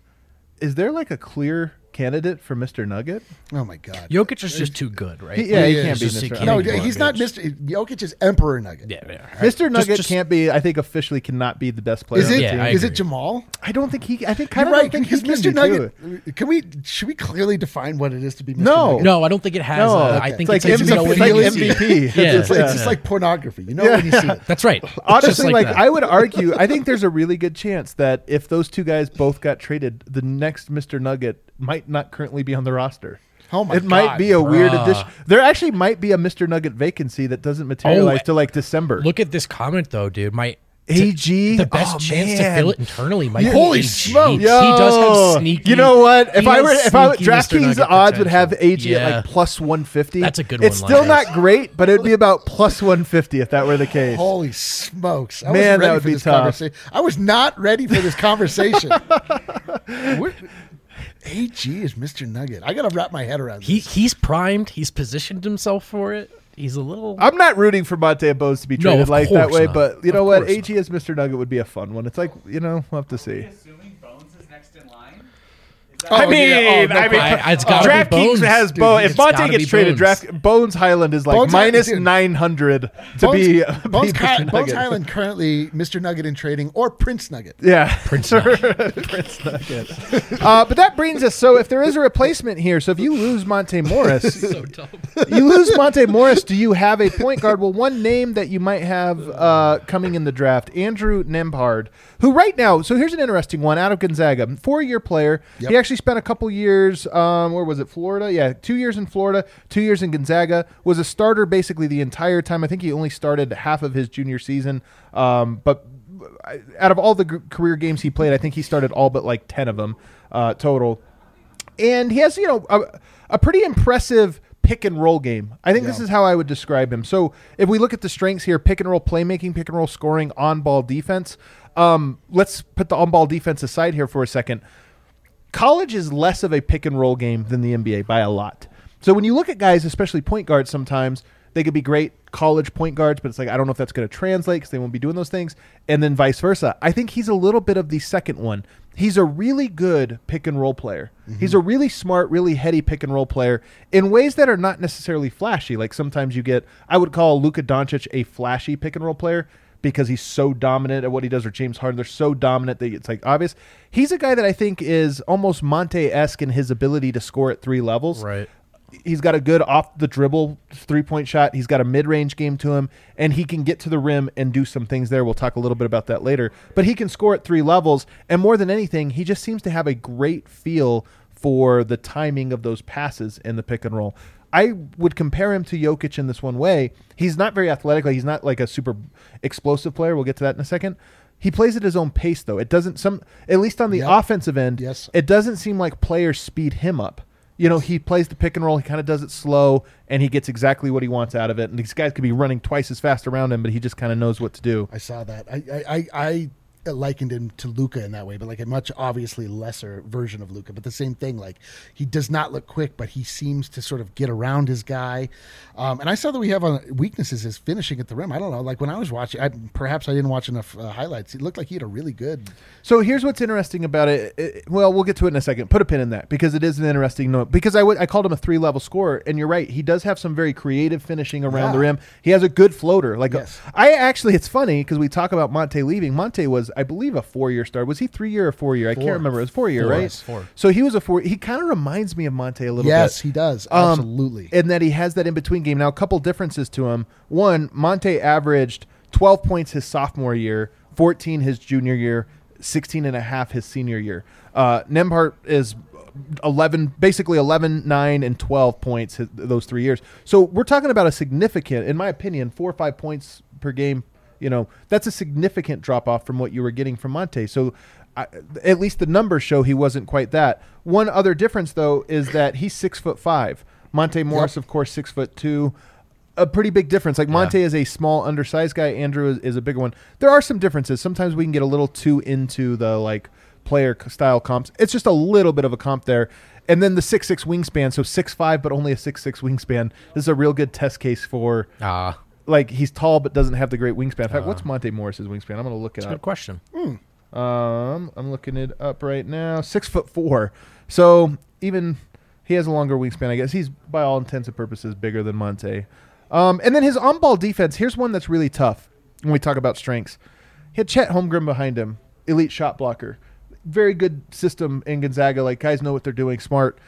is there like a clear candidate for Mr. Nugget? Oh my god. Jokic is just too good, right? He- yeah, he He can't is be just- he Mr. can't no, be he's not Jokic. Mr. Jokic is Emperor Nugget. Yeah, yeah. Mr. Nugget just- can't be. I think officially cannot be the best player. Is on it? the Yeah. I is it agree. Jamal? I don't think he. I think You're kind of right. think Because can Mr. be, Nugget, too. can we? Should we clearly define what it is to be Mr. No. Nugget? No, I don't think it has. No, uh, a- okay. I think It's like it's, MVP you know when it's like you. MVP. Yeah, It's, like, it's just like pornography. You know when you see it. That's right. It's just Honestly, like, that. I would argue, I think there's a really good chance that if those two guys both got traded, the next Mr. Nugget might not currently be on the roster. Oh my it might be a weird addition. There actually might be a Mr. Nugget vacancy that doesn't materialize Oh, till like December. Look at this comment though, dude. My AG? the best Oh, chance man. to fill it internally might be Holy AG. smokes. He does Yo, have sneaky. You know what? If he I has were, if I sneaky Mr. DraftKings Nugget odds would have potential. AG at Yeah. like plus one fifty. That's a good It's one, still Lance. not great, but it'd be about plus one fifty if that were the case. Holy smokes! I Man, wasn't that would for be this tough. conversation. I was not ready for this conversation. What- AG is Mr. Nugget. I got to wrap my head around He this. he's primed. He's positioned himself for it. He's a little. I'm not rooting for Monte Bose to be No, traded like that way, not. but you Of know what? course AG as Mr. Nugget would be a fun one. It's like you know, we'll have to see. Assuming Bones is next in line. Is that Oh, I yeah. mean, Oh, no I mean. I- it's gotta be DraftKings Bones, has dude. If Monte gets traded, Bones. draft Bones Hyland is like Bones minus Hyland- dude. nine hundred to Bones, be Bones, be Ki- Mr. Bones Hyland currently Mr. Nugget in trading or Prince Nugget. Yeah, Prince Nugget. Prince Nugget. uh, but that brings us. So if there is a replacement here, so if you lose Monte Morris, so dumb. you lose Monte Morris. Do you have a point guard? Well, one name that you might have uh, coming in the draft, Andrew Nembhard, who right now. So here's an interesting one out of Gonzaga, four-year player. Yep. He actually spent a couple years. Um, where was it? Florida. Yeah, two years in Florida, two years in Gonzaga. Was a starter basically the entire time. I think he only started half of his junior season. Um, but out of all the g- career games he played, I think he started all but like ten of them uh, total and he has you know a, a pretty impressive pick and roll game. I think this is how I would describe him. So if we look at the strengths here, pick and roll playmaking, pick and roll scoring, on ball defense. Um, let's put the on ball defense aside here for a second. College is less of a pick and roll game than the NBA by a lot. So when you look at guys, especially point guards, sometimes they could be great college point guards, but it's like I don't know if that's going to translate because they won't be doing those things, and then vice versa. I think he's a little bit of the second one. He's a really good pick and roll player. Mm-hmm. He's a really smart, really heady pick and roll player in ways that are not necessarily flashy. Like sometimes you get, I would call Luka Doncic a flashy pick and roll player because he's so dominant at what he does, or James Harden. They're so dominant that it's like obvious. He's a guy that I think is almost Monte esque in his ability to score at three levels. Right. He's got a good off the dribble three point shot. He's got a mid range game to him, and he can get to the rim and do some things there. We'll talk a little bit about that later. But he can score at three levels, and more than anything, he just seems to have a great feel for the timing of those passes in the pick and roll. I would compare him to Jokic in this one way. He's not very athletic. Like he's not like a super explosive player. We'll get to that in a second. He plays at his own pace, though. It doesn't some at least on the Yep. offensive end. Yes. It doesn't seem like players speed him up. You know, he plays the pick and roll. He kind of does it slow, and he gets exactly what he wants out of it. And these guys could be running twice as fast around him, but he just kind of knows what to do. I saw that. I I, I, I likened him to Luka in that way, but like a much obviously lesser version of Luka. But the same thing. Like he does not look quick, but he seems to sort of get around his guy. Um, and I saw that we have on weaknesses is finishing at the rim. I don't know. Like when I was watching, I, perhaps I didn't watch enough uh, highlights. It looked like he had a really good. So here's what's interesting about it. It- Well, we'll get to it in a second. Put a pin in that because it is an interesting note. Because I would I called him a three level scorer, and you're right. He does have some very creative finishing around the rim. He has a good floater. Like Yes. I actually, it's funny because we talk about Monte leaving. Monte was, I believe, a four year star. Was he three year or four year? I can't remember. It was four year, Four. right? Four. So he was a four. He kind of reminds me of Monte a little bit. Yes, bit. he does. Um, Absolutely. And that he has that in between game. Now, a couple differences to him. One, Monte averaged 12 points his sophomore year, 14 his junior year, 16 and a half his senior year. Uh, Nembhard is 11, basically 11, 9, and 12 points his, those three years. So we're talking about a significant, in my opinion, four or five points per game. You know, that's a significant drop off from what you were getting from Monte. So I, at least the numbers show he wasn't quite that. One other difference, though, is that he's six foot five. Monte Morris, Yep. of course, six foot two. A pretty big difference. Like Monte is a small, undersized guy. Andrew is, is a bigger one. There are some differences. Sometimes we can get a little too into the like player style comps. It's just a little bit of a comp there. And then the six six wingspan, so six five, but only a six six wingspan. This is a real good test case for Ah, like he's tall but doesn't have the great wingspan. In fact, what's Monte Morris's wingspan? I'm gonna look it that's up. good question. Um, I'm looking it up right now. Six foot four. So even he has a longer wingspan. I guess he's by all intents and purposes bigger than Monte. Um, and then his on-ball defense. Here's one that's really tough when we talk about strengths. He had Chet Holmgren behind him, elite shot blocker, very good system in Gonzaga. Like guys know what they're doing, smart.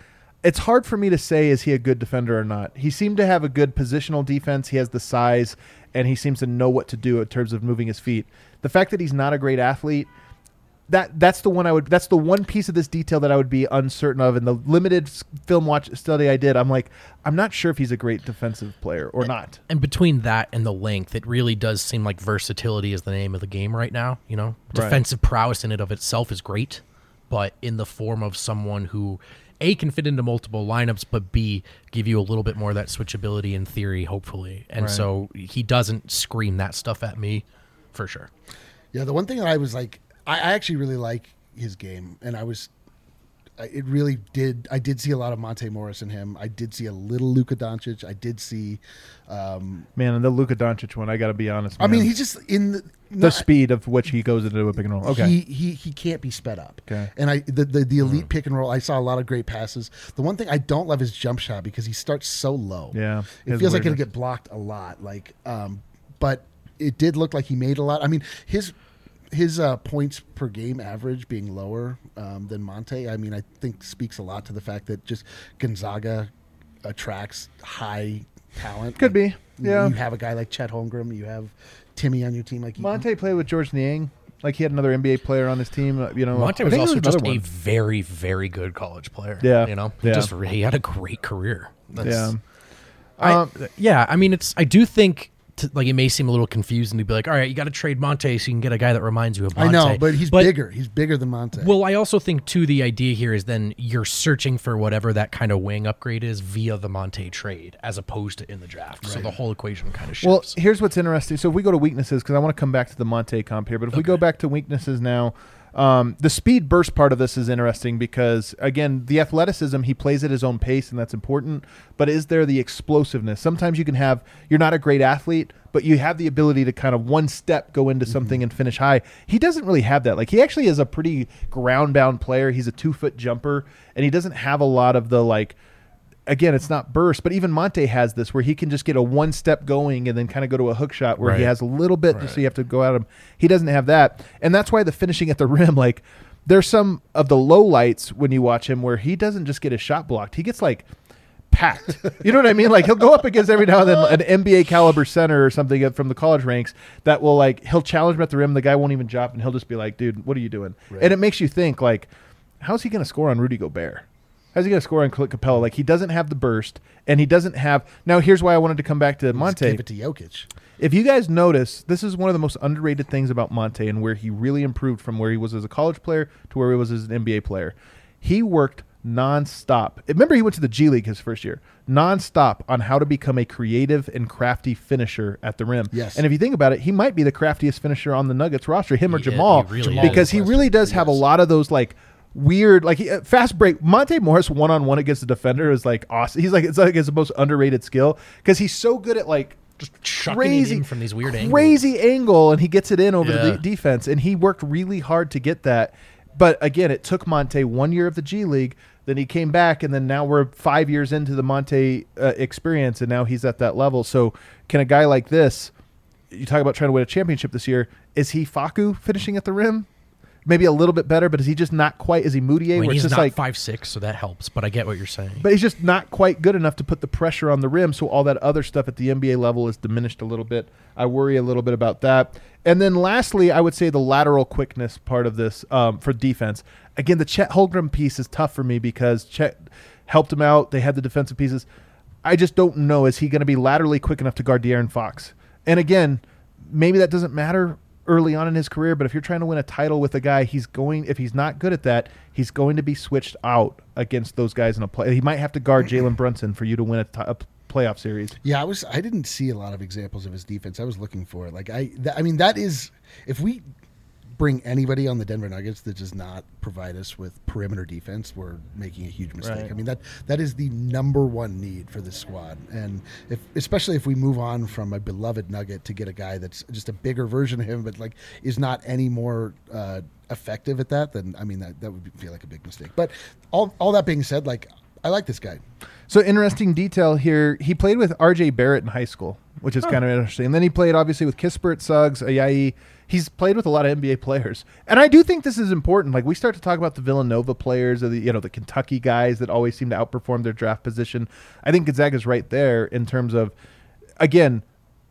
It's hard for me to say is he a good defender or not. He seemed to have a good positional defense. He has the size, and he seems to know what to do in terms of moving his feet. The fact that he's not a great athlete that that's the one I would that's the one piece of this detail that I would be uncertain of. In the limited film watch study I did, I'm like, I'm not sure if he's a great defensive player or not. And between that and the length, it really does seem like versatility is the name of the game right now. You know, Right. defensive prowess in it of itself is great, but in the form of someone who a can fit into multiple lineups, but b give you a little bit more of that switchability in theory, hopefully. And Right. so he doesn't scream that stuff at me, for sure. Yeah, the one thing that I was like, I, I actually really like his game, and I was, it really did. I did see a lot of Monte Morris in him. I did see a little Luka Doncic. I did see. Um, Man, and the Luka Doncic one, I got to be honest. I mean, he's just in the the speed of which he goes into a pick and roll. Okay, He he he can't be sped up. Okay. And I the, the the elite pick and roll. I saw a lot of great passes. The one thing I don't love is jump shot because he starts so low. Yeah, It feels like it'll get blocked a lot. Like um, but it did look like he made a lot. I mean his his uh, points per game average being lower um, than Monte. I mean I think speaks a lot to the fact that just Gonzaga attracts high talent. Could be, You- yeah. You have a guy like Chet Holmgren. You have Timme on your team. Like you- Monte played with Georges Niang. Like he had another NBA player on his team. uh, You know, Monte was think there also just another a very, very good college player. Yeah, you know, he yeah. just he had a great career. That's- yeah. I, Um, yeah, I mean, it's. I do think t- like it may seem a little confusing to be like, all right, you got to trade Monte so you can get a guy that reminds you of Monte. I know, but he's bigger. He's bigger than Monte. Well, I also think too the idea here is then you're searching for whatever that kind of wing upgrade is via the Monte trade as opposed to in the draft. So the whole equation kind of shifts. Well, here's what's interesting. So if we go to weaknesses, because I want to come back to the Monte comp here, but if we go back to weaknesses now, um, the speed burst part of this is interesting because again, the athleticism he plays at his own pace, and that's important. But is there the explosiveness? Sometimes you can have you're not a great athlete, but you have the ability to kind of one step go into something and finish high. He doesn't really have that. Like he actually is a pretty ground bound player. He's a two foot jumper, and he doesn't have a lot of the like again, it's not burst, but even Monte has this where he can just get a one step going and then kind of go to a hook shot where he has a little bit just so you have to go at him. He doesn't have that. And that's why the finishing at the rim, like there's some of the low lights when you watch him where he doesn't just get his shot blocked. He gets like packed. You know what I mean? Like he'll go up against every now and then an NBA caliber center or something from the college ranks that will like he'll challenge him at the rim. The guy won't even drop, and he'll just be like, "Dude, what are you doing?" And it makes you think like, how's he going to score on Rudy Gobert? How's he going to score on Clint Capela? Like he doesn't have the burst, and he doesn't have. Now here's why I wanted to come back to Let's Monte. give it to Jokic. If you guys notice, this is one of the most underrated things about Monte and where he really improved from where he was as a college player to where he was as an NBA player. He worked nonstop. Remember, he went to the G League his first year, nonstop on how to become a creative and crafty finisher at the rim. Yes. And if you think about it, he might be the craftiest finisher on the Nuggets roster, him or He- he Jamal, really is. because he really does have a lot of those like weird like he, uh, fast break monte morris one-on-one against the defender is like awesome he's like it's like his most underrated skill because he's so good at like Just chucking crazy in from these weird angles. crazy angle, and he gets it in over the de- defense, and he worked really hard to get that. But again, it took Monte one year of the G League. Then he came back, and then now we're five years into the Monte uh, experience, and now he's at that level. So, can a guy like this, you talk about trying to win a championship this year, is he Facu finishing at the rim? Maybe a little bit better, but is he just not quite? Is he Moutier? I mean, where it's he's just not like five six, so that helps. But I get what you're saying. but he's just not quite good enough to put the pressure on the rim. So all that other stuff at the NBA level is diminished a little bit. I worry a little bit about that. And then lastly, I would say the lateral quickness part of this um, for defense. Again, the Chet Holmgren piece is tough for me because Chet helped him out. They had the defensive pieces. I just don't know. Is he going to be laterally quick enough to guard De'Aaron Fox? And again, maybe that doesn't matter early on in his career, but if you're trying to win a title with a guy, he's going. If he's not good at that, he's going to be switched out against those guys in a play. He might have to guard Jalen Brunson for you to win a, playoff series. Yeah, I was. I didn't see a lot of examples of his defense. I was looking for it. Like I, th- I mean, that is if we bring anybody on the Denver Nuggets that does not provide us with perimeter defense, we're making a huge mistake. Right. I mean that that is the number one need for this squad, and if especially if we move on from a beloved Nugget to get a guy that's just a bigger version of him, but like is not any more uh, effective at that, then I mean that that would be- feel like a big mistake. But all all that being said, like I like this guy. So interesting detail here. He played with R.J. Barrett in high school, which is kind of interesting. And then he played obviously with Kispert, Suggs, Ayayi. He's played with a lot of NBA players, and I do think this is important. Like we start to talk about the Villanova players, or the you know the Kentucky guys that always seem to outperform their draft position. I think Gonzaga's right there in terms of, again,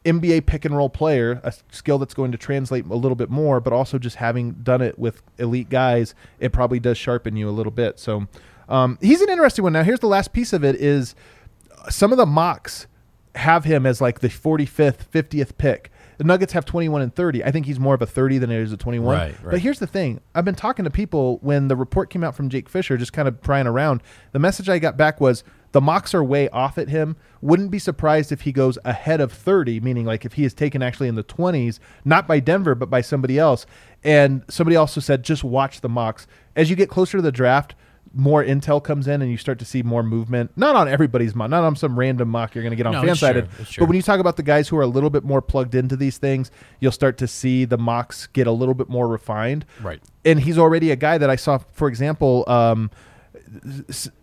NBA pick and roll player, a skill that's going to translate a little bit more, but also just having done it with elite guys, it probably does sharpen you a little bit. So um, he's an interesting one. Now, here's the last piece of it is some of the mocks have him as like the 45th, 50th pick. The Nuggets have 21 and 30. I think he's more of a 30 than it is a 21. Right, But here's the thing. I've been talking to people when the report came out from Jake Fisher, just kind of prying around. The message I got back was the mocks are way off at him. Wouldn't be surprised if he goes ahead of 30, meaning like if he is taken actually in the 20s, not by Denver, but by somebody else. And somebody also said, just watch the mocks. As you get closer to the draft, more intel comes in and you start to see more movement. Not on everybody's mock, not on some random mock you're going to get on No, Fansided. But when you talk about the guys who are a little bit more plugged into these things, you'll start to see the mocks get a little bit more refined. Right. And he's already a guy that I saw, for example, um,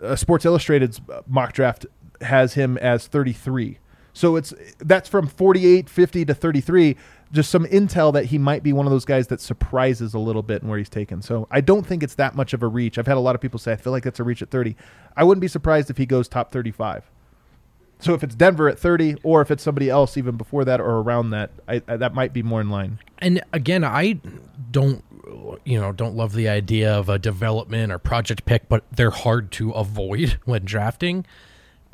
uh, Sports Illustrated's mock draft has him as 33. So it's that's from 48, 50 to 33. Just some intel that he might be one of those guys that surprises a little bit in where he's taken. So I don't think it's that much of a reach. I've had a lot of people say I feel like that's a reach at 30. I wouldn't be surprised if he goes top 35. So if it's Denver at 30, or if it's somebody else even before that or around that, I, I, that might be more in line. and again i don't you know don't love the idea of a development or project pick but they're hard to avoid when drafting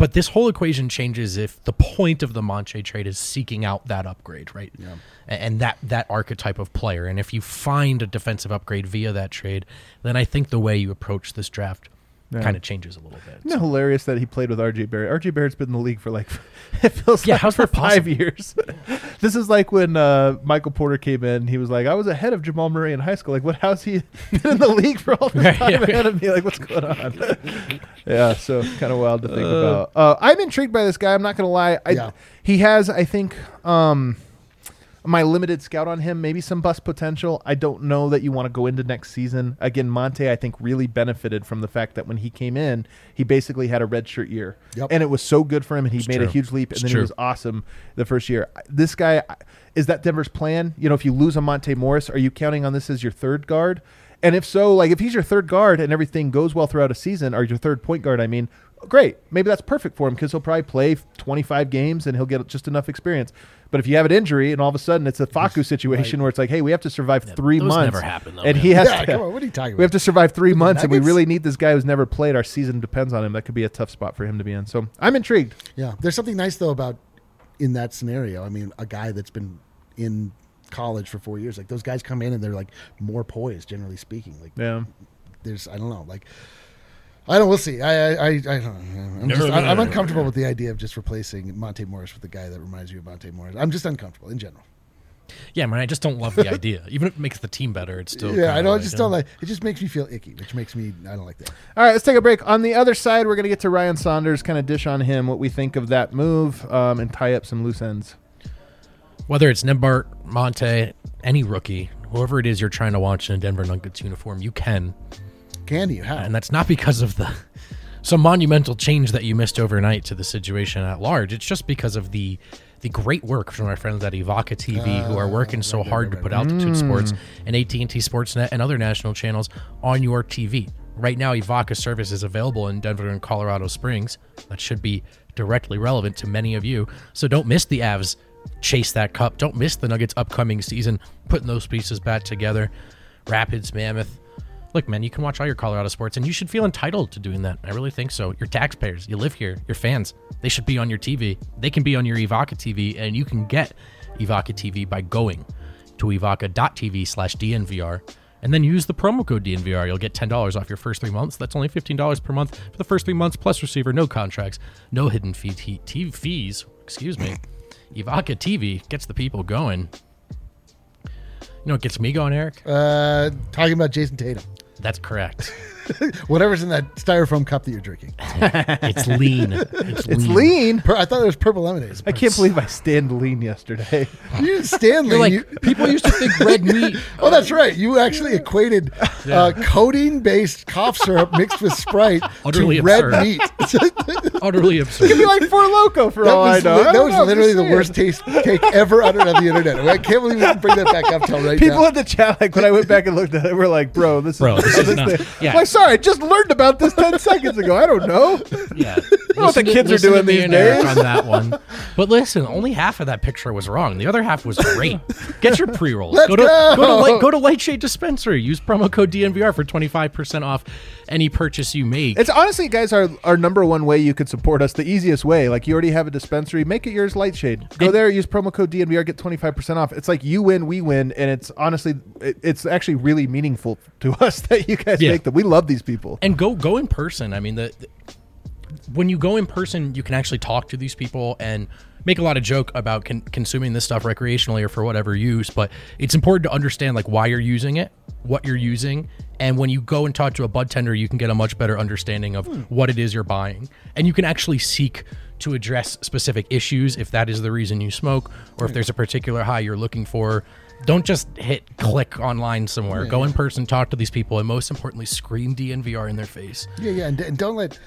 but this whole equation changes if the point of the Monte trade is seeking out that upgrade, right? Yeah. And that that archetype of player. And if you find a defensive upgrade via that trade, then I think the way you approach this draft Yeah. kind of changes a little bit. Isn't it hilarious that he played with RJ Barrett? RJ Barrett's been in the league for like it feels Yeah, like how's for five possible? years. this is like when uh, Michael Porter came in. He was like, "I was ahead of Jamal Murray in high school. Like, what? How's he been in the league for all this time yeah. ahead of me? Like, what's going on?" yeah, so kind of wild to think about. Uh, I'm intrigued by this guy. I'm not gonna lie. I, Yeah. He has, I think. Um, my limited scout on him, maybe some bust potential. I don't know that you want to go into next season. Again, Monte, I think, really benefited from the fact that when he came in, he basically had a redshirt year. Yep. And it was so good for him, and he made a huge leap, and It's then true. he was awesome the first year. This guy, is that Denver's plan? You know, if you lose a Monte Morris, are you counting on this as your third guard? And if so, like if he's your third guard and everything goes well throughout a season, or your third point guard, I mean, great. Maybe that's perfect for him because he'll probably play 25 games and he'll get just enough experience. But if you have an injury and all of a sudden it's a Facu situation where it's like, hey, we have to survive three those months, never happen, though, and man. he has Yeah, to, come on, what are you talking about? we have to survive three months, and we really need this guy who's never played. Our season depends on him. That could be a tough spot for him to be in. So I'm intrigued. Yeah, there's something nice though about in that scenario. I mean, a guy that's been in college for four years, like those guys come in and they're like more poised, generally speaking. Like Yeah. there's, I don't know, like I don't. We'll see. I, I, I, I don't. I'm, just, I, I'm uncomfortable with the idea of just replacing Monte Morris with a guy that reminds you of Monte Morris. I'm just uncomfortable in general. Yeah, I man, I just don't love the idea. Even if it makes the team better, it's still yeah, kinda I know. I just don't like. It just makes me feel icky, which makes me. I don't like that. All right, let's take a break. On the other side, we're going to get to Ryan Saunders, kind of dish on him, what we think of that move, um, and tie up some loose ends. whether it's Nembhard, Monte, any rookie, whoever it is you're trying to watch in a Denver Nuggets uniform, you can. Can you? How? And that's not because of the some monumental change that you missed overnight to the situation at large. It's just because of the the great work from our friends at Evoca TV who are working so hard to put Altitude mm. Sports and AT&T Sportsnet and other national channels on your TV. Right now, Evoca service is available in Denver and Colorado Springs. That should be directly relevant to many of you. So don't miss the Avs chase that cup. Don't miss the Nuggets' upcoming season, putting those pieces back together. Rapids, Mammoth, Look, man, you can watch all your Colorado sports, and you should feel entitled to doing that. I really think so. You're taxpayers. You live here. You're fans. They should be on your TV. They can be on your Evoca TV, and you can get Evoca TV by going to evoca.tv slash DNVR and then use the promo code DNVR. You'll get $10 off your first three months. That's only $15 per month for the first three months, plus receiver, no contracts, no hidden fee, t- TV fees. Excuse me. Evoca TV gets the people going. You know what gets me going, Eric? Uh, talking about Jayson Tatum. That's correct. Whatever's in that styrofoam cup that you're drinking. It's lean. It's, It's lean. Per- I thought it was purple lemonade. I can't believe I stand lean yesterday. You didn't stand lean. like You- people used to think red meat. oh, that's right. You actually equated uh, codeine-based cough syrup mixed with Sprite Utterly to red absurd. meat. Utterly absurd. It could be like Four Loco for That all was, I know. li- I that don't was know, I'm literally just the saying. worst taste take ever uttered on the internet. I can't believe we can bring that back up till right People now. in the chat, like when I went back and looked at it, were like, "Bro, this is Bro, this is not- yeah. I'm like, sorry, I just learned about this ten seconds ago. I don't know. Yeah. what the kids are doing these days. on that one. But listen, only half of that picture was wrong. The other half was great. Get your pre rolls. Go to go. go to Light, go to Lightshade Dispensary. Use promo code DNVR for twenty five percent off any purchase you make. It's honestly, guys, our our number one way you could support us. The easiest way, like you already have a dispensary, make it yours. Lightshade. Go And- there, use promo code DNVR, get twenty five percent off. It's like you win, we win, and it's honestly, it, it's actually really meaningful to us that you guys Yeah. make them. We love these people. and go go in person. I mean, the, the- when you go in person, you can actually talk to these people and make a lot of joke about con- consuming this stuff recreationally or for whatever use. But it's important to understand like why you're using it, what you're using, and when you go and talk to a bud tender, you can get a much better understanding of hmm. what it is you're buying, and you can actually seek to address specific issues if that is the reason you smoke or if hmm. there's a particular high you're looking for. Don't just hit click online somewhere. Go in person, talk to these people, and most importantly, scream DNVR in their face. Yeah, yeah, and, and don't let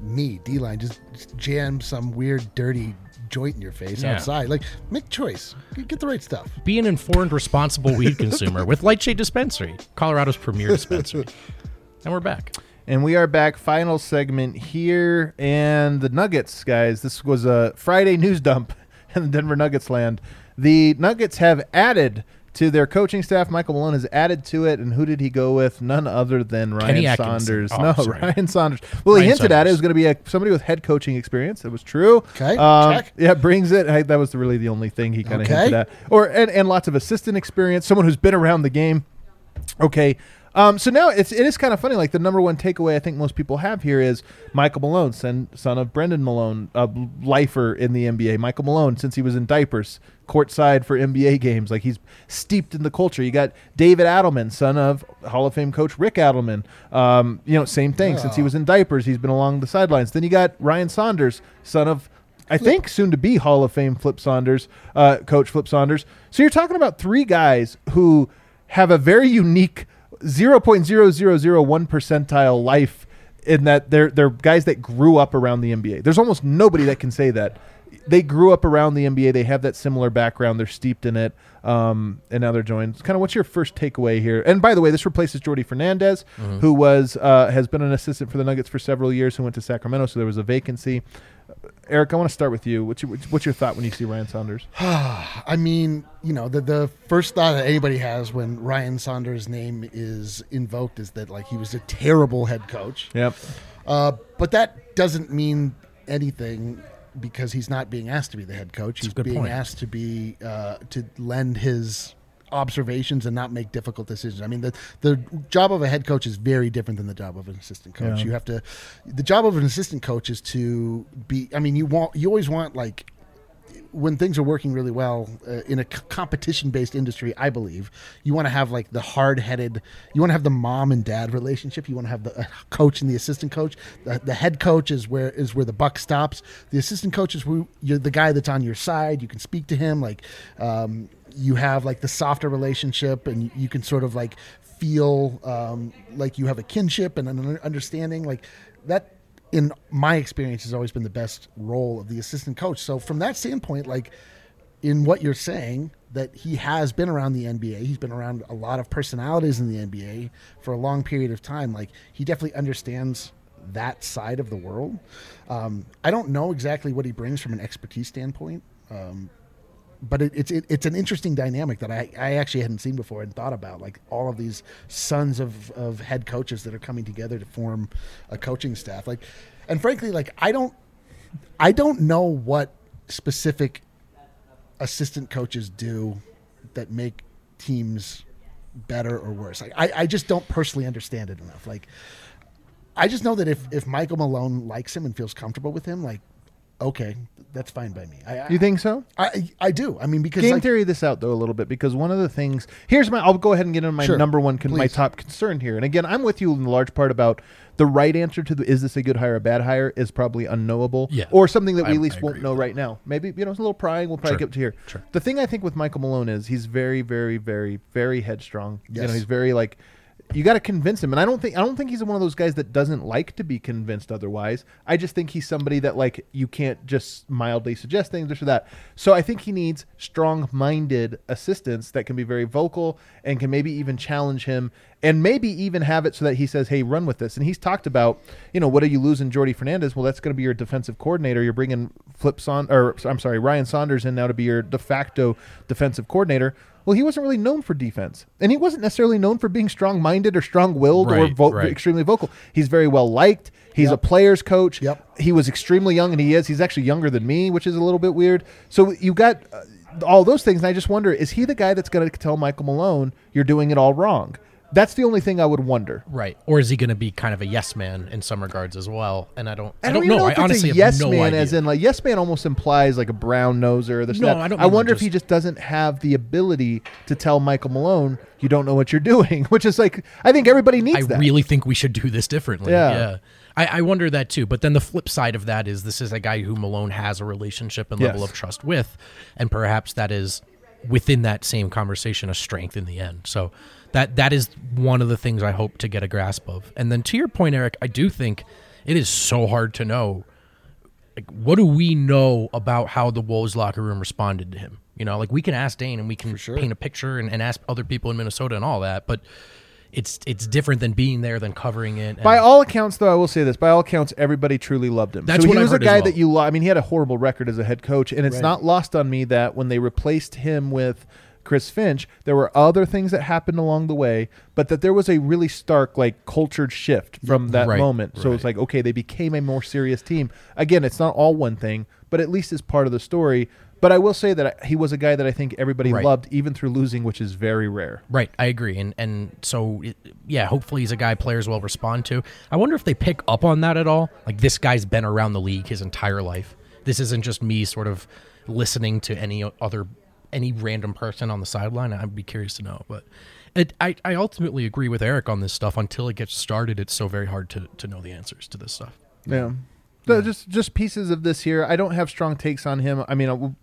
me, D line, just, just jam some weird, dirty joint in your face Yeah. outside. Like, make choice. Get, get the right stuff. Be an informed, responsible weed consumer with Lightshade Dispensary, Colorado's premier dispensary. And we're back. And we are back. Final segment here. And the Nuggets, guys. This was a Friday news dump in the Denver Nuggets land. The Nuggets have added to their coaching staff. Michael Malone has added to it. And who did he go with? None other than Ryan Saunders. Oh, no, sorry. Ryan Saunders. Well, he Ryan hinted at it. It was going to be a, somebody with head coaching experience. It was true. Okay, Um, check. Yeah, brings it. I, that was really the only thing he kind of Okay. hinted at. Or and, and lots of assistant experience. Someone who's been around the game. Okay. Um, so now it's it is kind of funny. Like the number one takeaway I think most people have here is Michael Malone, son, son of Brendan Malone, a lifer in the NBA. Michael Malone, since he was in diapers, courtside for NBA games, like he's steeped in the culture. You got David Adelman, son of Hall of Fame coach Rick Adelman. Um, you know, same thing. Since he was in diapers, he's been along the sidelines. Then you got Ryan Saunders, son of I think soon to be Hall of Fame Flip Saunders, uh, coach Flip Saunders. So you're talking about three guys who have a very unique 0.0001 percentile life in that they're they're guys that grew up around the NBA. There's almost nobody that can say that. They grew up around the NBA. They have that similar background. They're steeped in it, um, and now they're joined. Kind of, what's your first takeaway here? And by the way, this replaces Jordi Fernandez, who was uh, has been an assistant for the Nuggets for several years, who went to Sacramento, so there was a vacancy. Eric, I want to start with you. What's your what's your thought when you see Ryan Saunders? I mean, you know, the the first thought that anybody has when Ryan Saunders' name is invoked is that like he was a terrible head coach. Yep. Uh, but that doesn't mean anything because he's not being asked to be the head coach. He's a good being point. asked to be uh, to lend his observations and not make difficult decisions. I mean, the the job of a head coach is very different than the job of an assistant coach. Yeah. You have to the job of an assistant coach is to be I mean, you want you always want like when things are working really well uh, in a competition based industry, I believe you want to have like the hard headed, you want to have the mom and dad relationship. You want to have the uh, coach and the assistant coach. The, the head coach is where is where the buck stops. The assistant coach is who you're the guy that's on your side. You can speak to him like um, you have like the softer relationship, and you can sort of like feel um, like you have a kinship and an understanding like that in my experience has always been the best role of the assistant coach. So from that standpoint, like in what you're saying, that he has been around the NBA, he's been around a lot of personalities in the NBA for a long period of time. Like he definitely understands that side of the world. Um, I don't know exactly what he brings from an expertise standpoint. Um, but it, it's it, it's an interesting dynamic that I, I actually hadn't seen before and thought about like all of these sons of, of head coaches that are coming together to form a coaching staff. Like and frankly like I don't I don't know what specific assistant coaches do that make teams better or worse. Like I, I just don't personally understand it enough. Like I just know that if if Michael Malone likes him and feels comfortable with him like okay, that's fine by me. I, I, You think so? I I do. I mean, because Game like, theory this out though a little bit because one of the things here's my I'll go ahead and get into my Sure. number one con- my top concern here and again I'm with you in the large part about the right answer to the is this a good hire or a bad hire is probably unknowable Yeah. or something that we I- at least I won't know with right now maybe you know it's a little prying we'll probably Sure. get up to here Sure. the thing I think with Michael Malone is he's very very very very headstrong you know he's very like you got to convince him. And i don't think i don't think he's one of those guys that doesn't like to be convinced otherwise. I just think he's somebody that like you can't just mildly suggest things or that. So i think he needs strong-minded assistants that can be very vocal and can maybe even challenge him and maybe even have it so that he says hey run with this. And he's talked about you know what are you losing jordi fernandez? Well that's going to be your defensive coordinator. You're bringing flip son or i'm sorry ryan saunders in now to be your de facto defensive coordinator well, he wasn't really known for defense, and he wasn't necessarily known for being strong-minded or strong-willed or vo- right. extremely vocal. He's very well liked. He's a player's coach. Yep. He was extremely young, and he is. He's actually younger than me, which is a little bit weird. So you got uh, all those things, and I just wonder: is he the guy that's going to tell Michael Malone you're doing it all wrong? That's the only thing I would wonder. Right. Or is he going to be kind of a yes man in some regards as well? And I don't. I, I don't, know. know I if it's honestly a have yes no man, idea. as in like yes man almost implies like a brown noser or this. No, that. I don't I wonder if he just doesn't have the ability to tell Michael Malone you don't know what you're doing, which is like I think everybody needs I that. really think we should do this differently. Yeah. Yeah. I, I wonder that too. But then the flip side of that is this is a guy who Malone has a relationship and level Yes. of trust with, and perhaps that is within that same conversation a strength in the end. So that that is one of the things I hope to get a grasp of. And then to your point, Eric, I do think it is so hard to know like what do we know about how the Wolves locker room responded to him? You know, like we can ask Dane and we can paint a picture and, and ask other people in Minnesota and all that, but it's it's different than being there than covering it. and- By all accounts, though, I will say this: by all accounts, everybody truly loved him. That's so what he I've was a heard as guy well. that you. Lo- I mean, he had a horrible record as a head coach, and it's Right. not lost on me that when they replaced him with Chris Finch, there were other things that happened along the way, but that there was a really stark, like, cultured shift from that Right, moment. So it's like, okay, they became a more serious team. Again, it's not all one thing, but at least it's part of the story. But I will say that he was a guy that I think everybody Right. loved, even through losing, which is very rare. Right, I agree, and and so it, yeah, hopefully he's a guy players will respond to. I wonder if they pick up on that at all. Like this guy's been around the league his entire life. This isn't just me sort of listening to any other any random person on the sideline. I'd be curious to know, but it, I I ultimately agree with Eric on this stuff. Until it gets started, it's so very hard to to know the answers to this stuff. Yeah. So just just pieces of this here. I don't have strong takes on him. I mean, I will,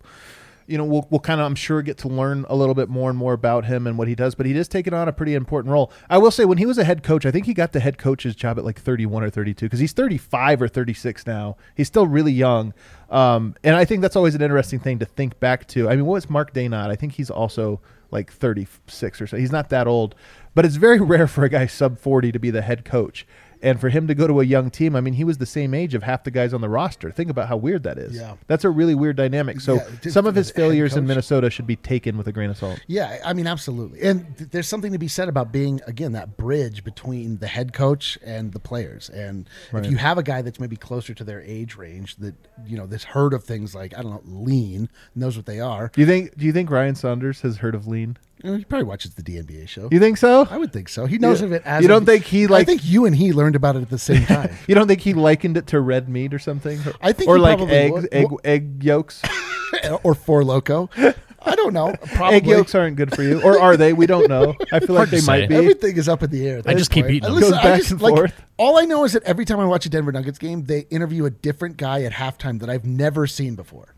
you know, we'll, we'll kind of, I'm sure, get to learn a little bit more and more about him and what he does. But he is taking on a pretty important role. I will say, when he was a head coach, I think he got the head coach's job at like 31 or 32 because he's 35 or 36 now. He's still really young, um, and I think that's always an interesting thing to think back to. I mean, what was Mark Daigneault? I think he's also like 36 or so. He's not that old, but it's very rare for a guy sub 40 to be the head coach. And for him to go to a young team, I mean, he was the same age of half the guys on the roster. Think about how weird that is. Yeah. That's a really weird dynamic. So Yeah, some of his failures in. Minnesota should be taken with a grain of salt. Yeah, I mean, absolutely. And th- there's something to be said about being, again, that bridge between the head coach and the players. And Right. if you have a guy that's maybe closer to their age range, that, you know, this heard of things like, I don't know, lean, knows what they are, Do you think? Do you think Ryan Saunders has heard of lean? You know, he probably watches the DNBA show. You think so? I would think so. He knows You- of it as you don't of- think he, like? I think you and he learned about it at the same time. You don't think he likened it to red meat or something? I think or he like probably eggs, would. egg, egg yolks. or Four Loco. I don't know. Probably. egg yolks aren't good for you, or are they? We don't know. I feel like Hard to they might be. Everything is up in the air. at I this just keep point. eating I them. Goes back and like, forth. All I know is that every time I watch a Denver Nuggets game, they interview a different guy at halftime that I've never seen before.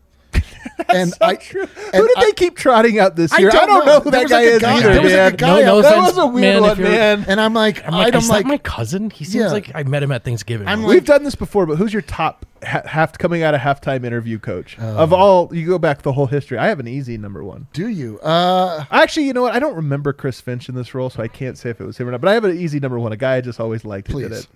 and So I, true. and Who did I- they keep trotting out this year? I don't don't, know. know who that guy like is guy- either, there was like a guy No, no that was a weird man, one, man. And I'm like, I'm like, don't is like. that my cousin? He seems Yeah. like I met him at Thanksgiving. I'm We've done this before, but who's your top ha- half coming out of halftime interview coach Oh. of all? You go back the whole history. I have an easy number one. do you? Uh, Actually, you know what? I don't remember Chris Finch in this role, so I can't say if it was him or not. But I have an easy number one. A guy I just always liked who did Please. it.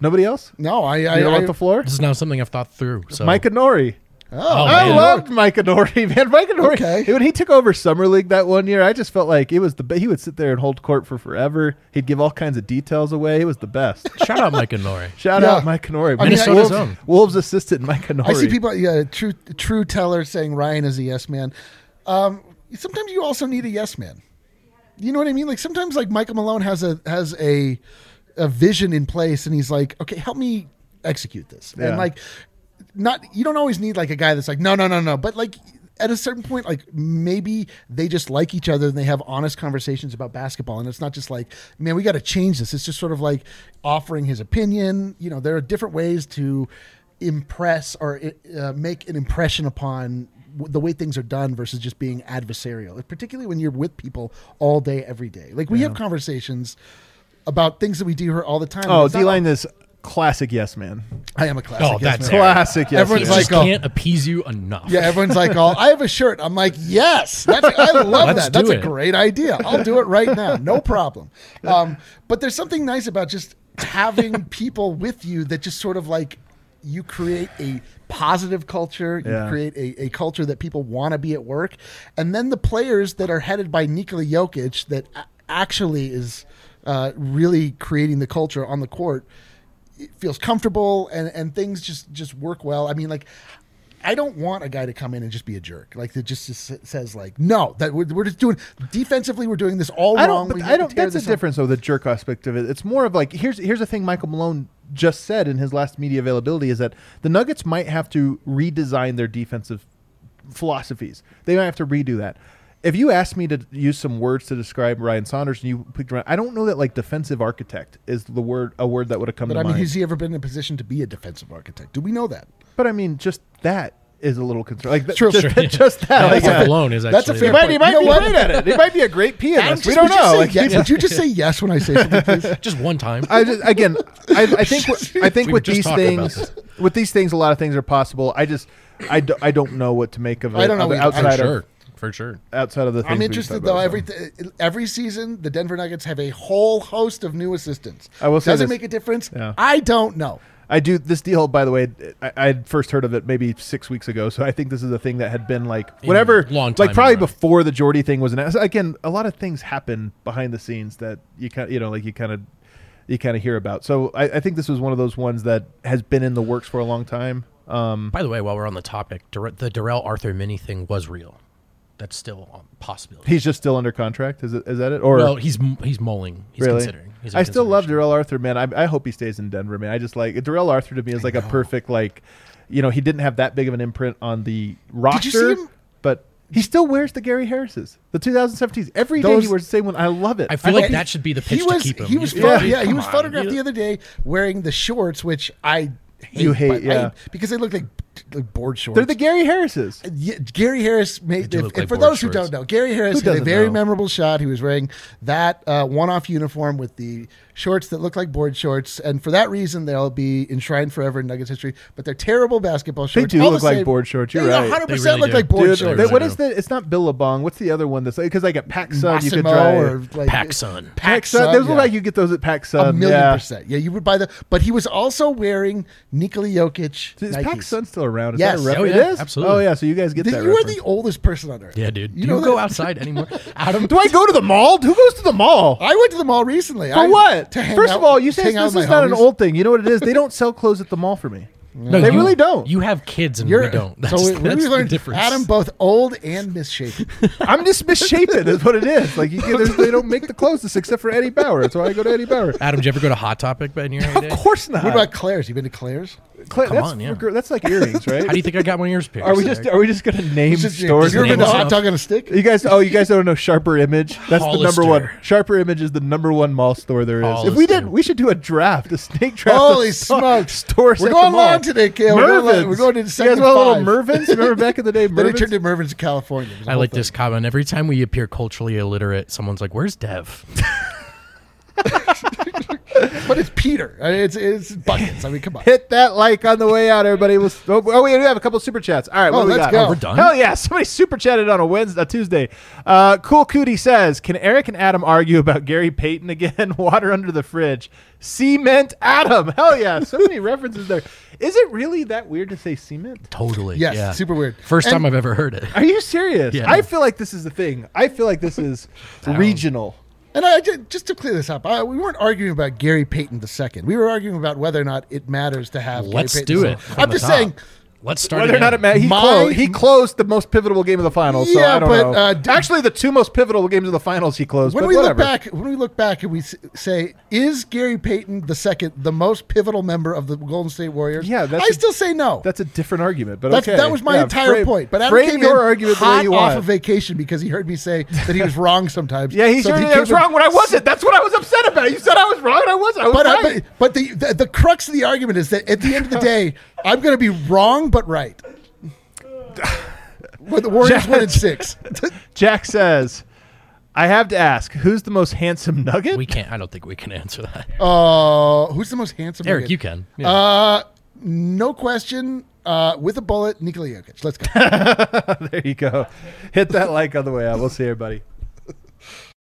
Nobody else? no, I. I, You don't I want the floor? this is now something I've thought through. So Micah Nori. Oh, I man. loved Micah Nori, man. Micah Nori. Okay. When he took over summer league that one year, I just felt like it was the be- he would sit there and hold court for forever. He'd give all kinds of details away. It was the best. shout out Mike and Nori. Shout Yeah. out Micah Nori. I mean, Minnesota's Wolves, own. Wolves assistant Micah Nori. I see people. Yeah, true, true teller saying Ryan is a yes man. Um, sometimes you also need a yes man. You know what I mean? Like sometimes, like Michael Malone has a has a a vision in place, and he's like, okay, help me execute this. Yeah. And like not you don't always need like a guy that's like no no no no, but like at a certain point, like maybe they just like each other and they have honest conversations about basketball, and it's not just like man we got to change this. It's just sort of like offering his opinion. You know, there are different ways to impress or uh, make an impression upon the way things are done versus just being adversarial, particularly when you're with people all day, every day. Like we have conversations about things that we do here all the time. Oh, D line is classic yes man. I am a classic. Oh, yes that's man. Classic yes Everyone's man. Just like, oh. can't appease you enough. Yeah, everyone's like, "Oh, I have a shirt." I'm like, "Yes, that's I love Let's that. That's do a great idea. I'll do it right now, no problem." Um, but there's something nice about just having people with you that just sort of like you create a positive culture. You Yeah. create a, a culture that people want to be at work, and then the players that are headed by Nikola Jokic that a- actually is uh, really creating the culture on the court it feels comfortable and and things just just work well. I mean, like. I don't want a guy to come in and just be a jerk, like that just, just says like, no, that we're, we're just doing defensively, we're doing this all I wrong. don't. I don't. That's the difference, though. The jerk aspect of it. It's more of like here's here's the thing. Michael Malone just said in his last media availability is that the Nuggets might have to redesign their defensive philosophies. They might have to redo that. If you asked me to use some words to describe Ryan Saunders, and you picked around, I don't know that like defensive architect is the word a word that would have come But to I mean, mind. has he ever been in a position to be a defensive architect? Do we know that? but I mean, just that is a little concern. Like that, True. just, Sure. just that. That like, point uh, alone is That's a actually fair he might, he might You know be what? great at it. He might be a great pianist. just- we don't know. say Like, yes? Would you just say yes when I say something, please? just one time. I just, again, I, I think I think We with these things, with these things, a lot of things are possible. I just, I, do, I don't know what to make of it. I don't know of either. I'm outside for of sure. For sure. outside of the. Things I'm interested though. Every so. every season, the Denver Nuggets have a whole host of new assistants. I will say Does it make a difference? Yeah. I don't know. I do this deal. By the way, I, I had first heard of it maybe six weeks ago, so I think this is a thing that had been like whatever, long time like probably in before the Jordi thing was announced. Again, a lot of things happen behind the scenes that you kind, you know, like you kind of, you kind of hear about. So I, I think this was one of those ones that has been in the works for a long time. Um, By the way, while we're on the topic, Dar- the Darrell Arthur mini thing was real. That's still a possibility. he's just still under contract. Is it? Is that it? Or well, he's he's mulling. He's really? considering. He's I still love consideration. Darrell Arthur, man. I, I hope he stays in Denver, man. I just like Darrell Arthur to me is like a perfect like, you know, he didn't have that big of an imprint on the roster, see him? but he still wears the Gary Harris's, the 2017s. Every day Those- he wears the same one. I love it. I feel I like think that should be the pitch he was, to keep him. He was, You pho- feel yeah, he was photographed you- the other day wearing the shorts, which I hate. You hate, but I- yeah. because they look like, like board shorts. They're the Gary Harris's. Yeah, Gary Harris made. If, like for board those who don't know, Gary Harris Who had a very know? memorable shot. He was wearing that uh, one-off uniform with the shorts that look like board shorts, and for that reason, they'll be enshrined forever in Nuggets history. But they're terrible basketball shorts. They do All look the like same- board shorts. You're They right. 100 They percent really look do. like board Dude, shorts. they- what I is the? It's not Billabong. What's the other one? That's because like at PacSun you could Massimo try. or like PacSun. PacSun. Those yeah. look like you get those at PacSun. a million yeah. percent. Yeah, you would buy the. But he was also wearing Nikola Jokic. Is Nikes. PacSun still around? Is Yes. that a ref- Oh, yeah, is? absolutely. Oh yeah, so you guys get Th- that. you are the oldest person on earth. Yeah, dude. Do You you, know go outside anymore? Adam, Do I go to the mall? Who goes to the mall? I went to the mall recently. For I, what? To hang First out- of all, you to say this is my not an old thing. You know what it is? They don't sell clothes at the mall for me. No, They you- really don't. You have kids and You're, we don't. That's, so we, that's we the learned difference. Adam both old and misshapen. I'm just misshapen, is what it is. Like you, there's- they don't make the clothes except for Eddie Bauer. That's why I go to Eddie Bauer. Adam, did you ever go to Hot Topic back in your Of course not. what about Claire's? You been to Claire's? Clay, Come that's, on, yeah. for that's like earrings, right? How do you think I got my ears pierced? are we just are we just gonna name Just- stores? You ever been name to hot dog on a stick? You guys, oh, you guys don't know Sharper Image? That's the number one. Sharper Image is the number one mall store there is. If we Hollister. did, we should do a draft, a snake draft. Holy of sto- smokes. Stores We're at going the mall. long today, Kale. We're going long. Mervyn's. We're going to You guys second want a little five. Mervyn's? Remember back in the day, Then it Mervyn's? turned to Mervin's in California. It was a I whole like thing. this comment. Every time we appear culturally illiterate, someone's like, "Where's Dev?" But it's Peter. I mean, It's it's buckets. I mean, come on. Hit that like on the way out, everybody. We'll, oh, oh, we do have a couple super chats. All right, what Oh, do we let's got? go. Oh, We're done? Hell yeah! Somebody super chatted on a Wednesday, a Tuesday. Uh, cool Cootie says, "Can Eric and Adam argue about Gary Payton again? Water under the fridge, cement Adam. Hell yeah! So many references there. Is it really that weird to say cement? Totally. Yes, yeah. super weird. First And- time I've ever heard it. Are you serious? Yeah. I feel like this is the thing. I feel like this is regional. And I, just to clear this up, I, we weren't arguing about Gary Payton II. We were arguing about whether or not it matters to have. Let's do it I'm just top. saying, Let's start. Whether or not it matters, he, My- clo- he closed the most pivotal game of the finals. so Yeah, I don't but, know. uh, d- Actually, the two most pivotal games of the finals he closed. when but we whatever. look back, when we look back and we say, is Gary Payton the second, the most pivotal member of the Golden State Warriors? Yeah, that's I a- still say no. that's a different argument. But That's, okay. that was my Yeah, entire frame- point. But Adam frame came your in argument the hot way you off want. of vacation because he heard me say that he was wrong sometimes. yeah, he So sure he I was wrong when I wasn't. That's what I was upset about. You said I was wrong. and I wasn't. I was But, I, right. but but the, the the crux of the argument is that at the end of the day, I'm going to be wrong but right. When the Warriors win in six. Jack says, "I have to ask, who's the most handsome Nugget?" We can't. I don't think we can answer that. Uh, who's the most handsome? Eric, Nugget? you can. Yeah. Uh, no question. Uh, with a bullet, Nikola Jokic. Let's go. there you go. Hit that like on the way out. We'll see everybody.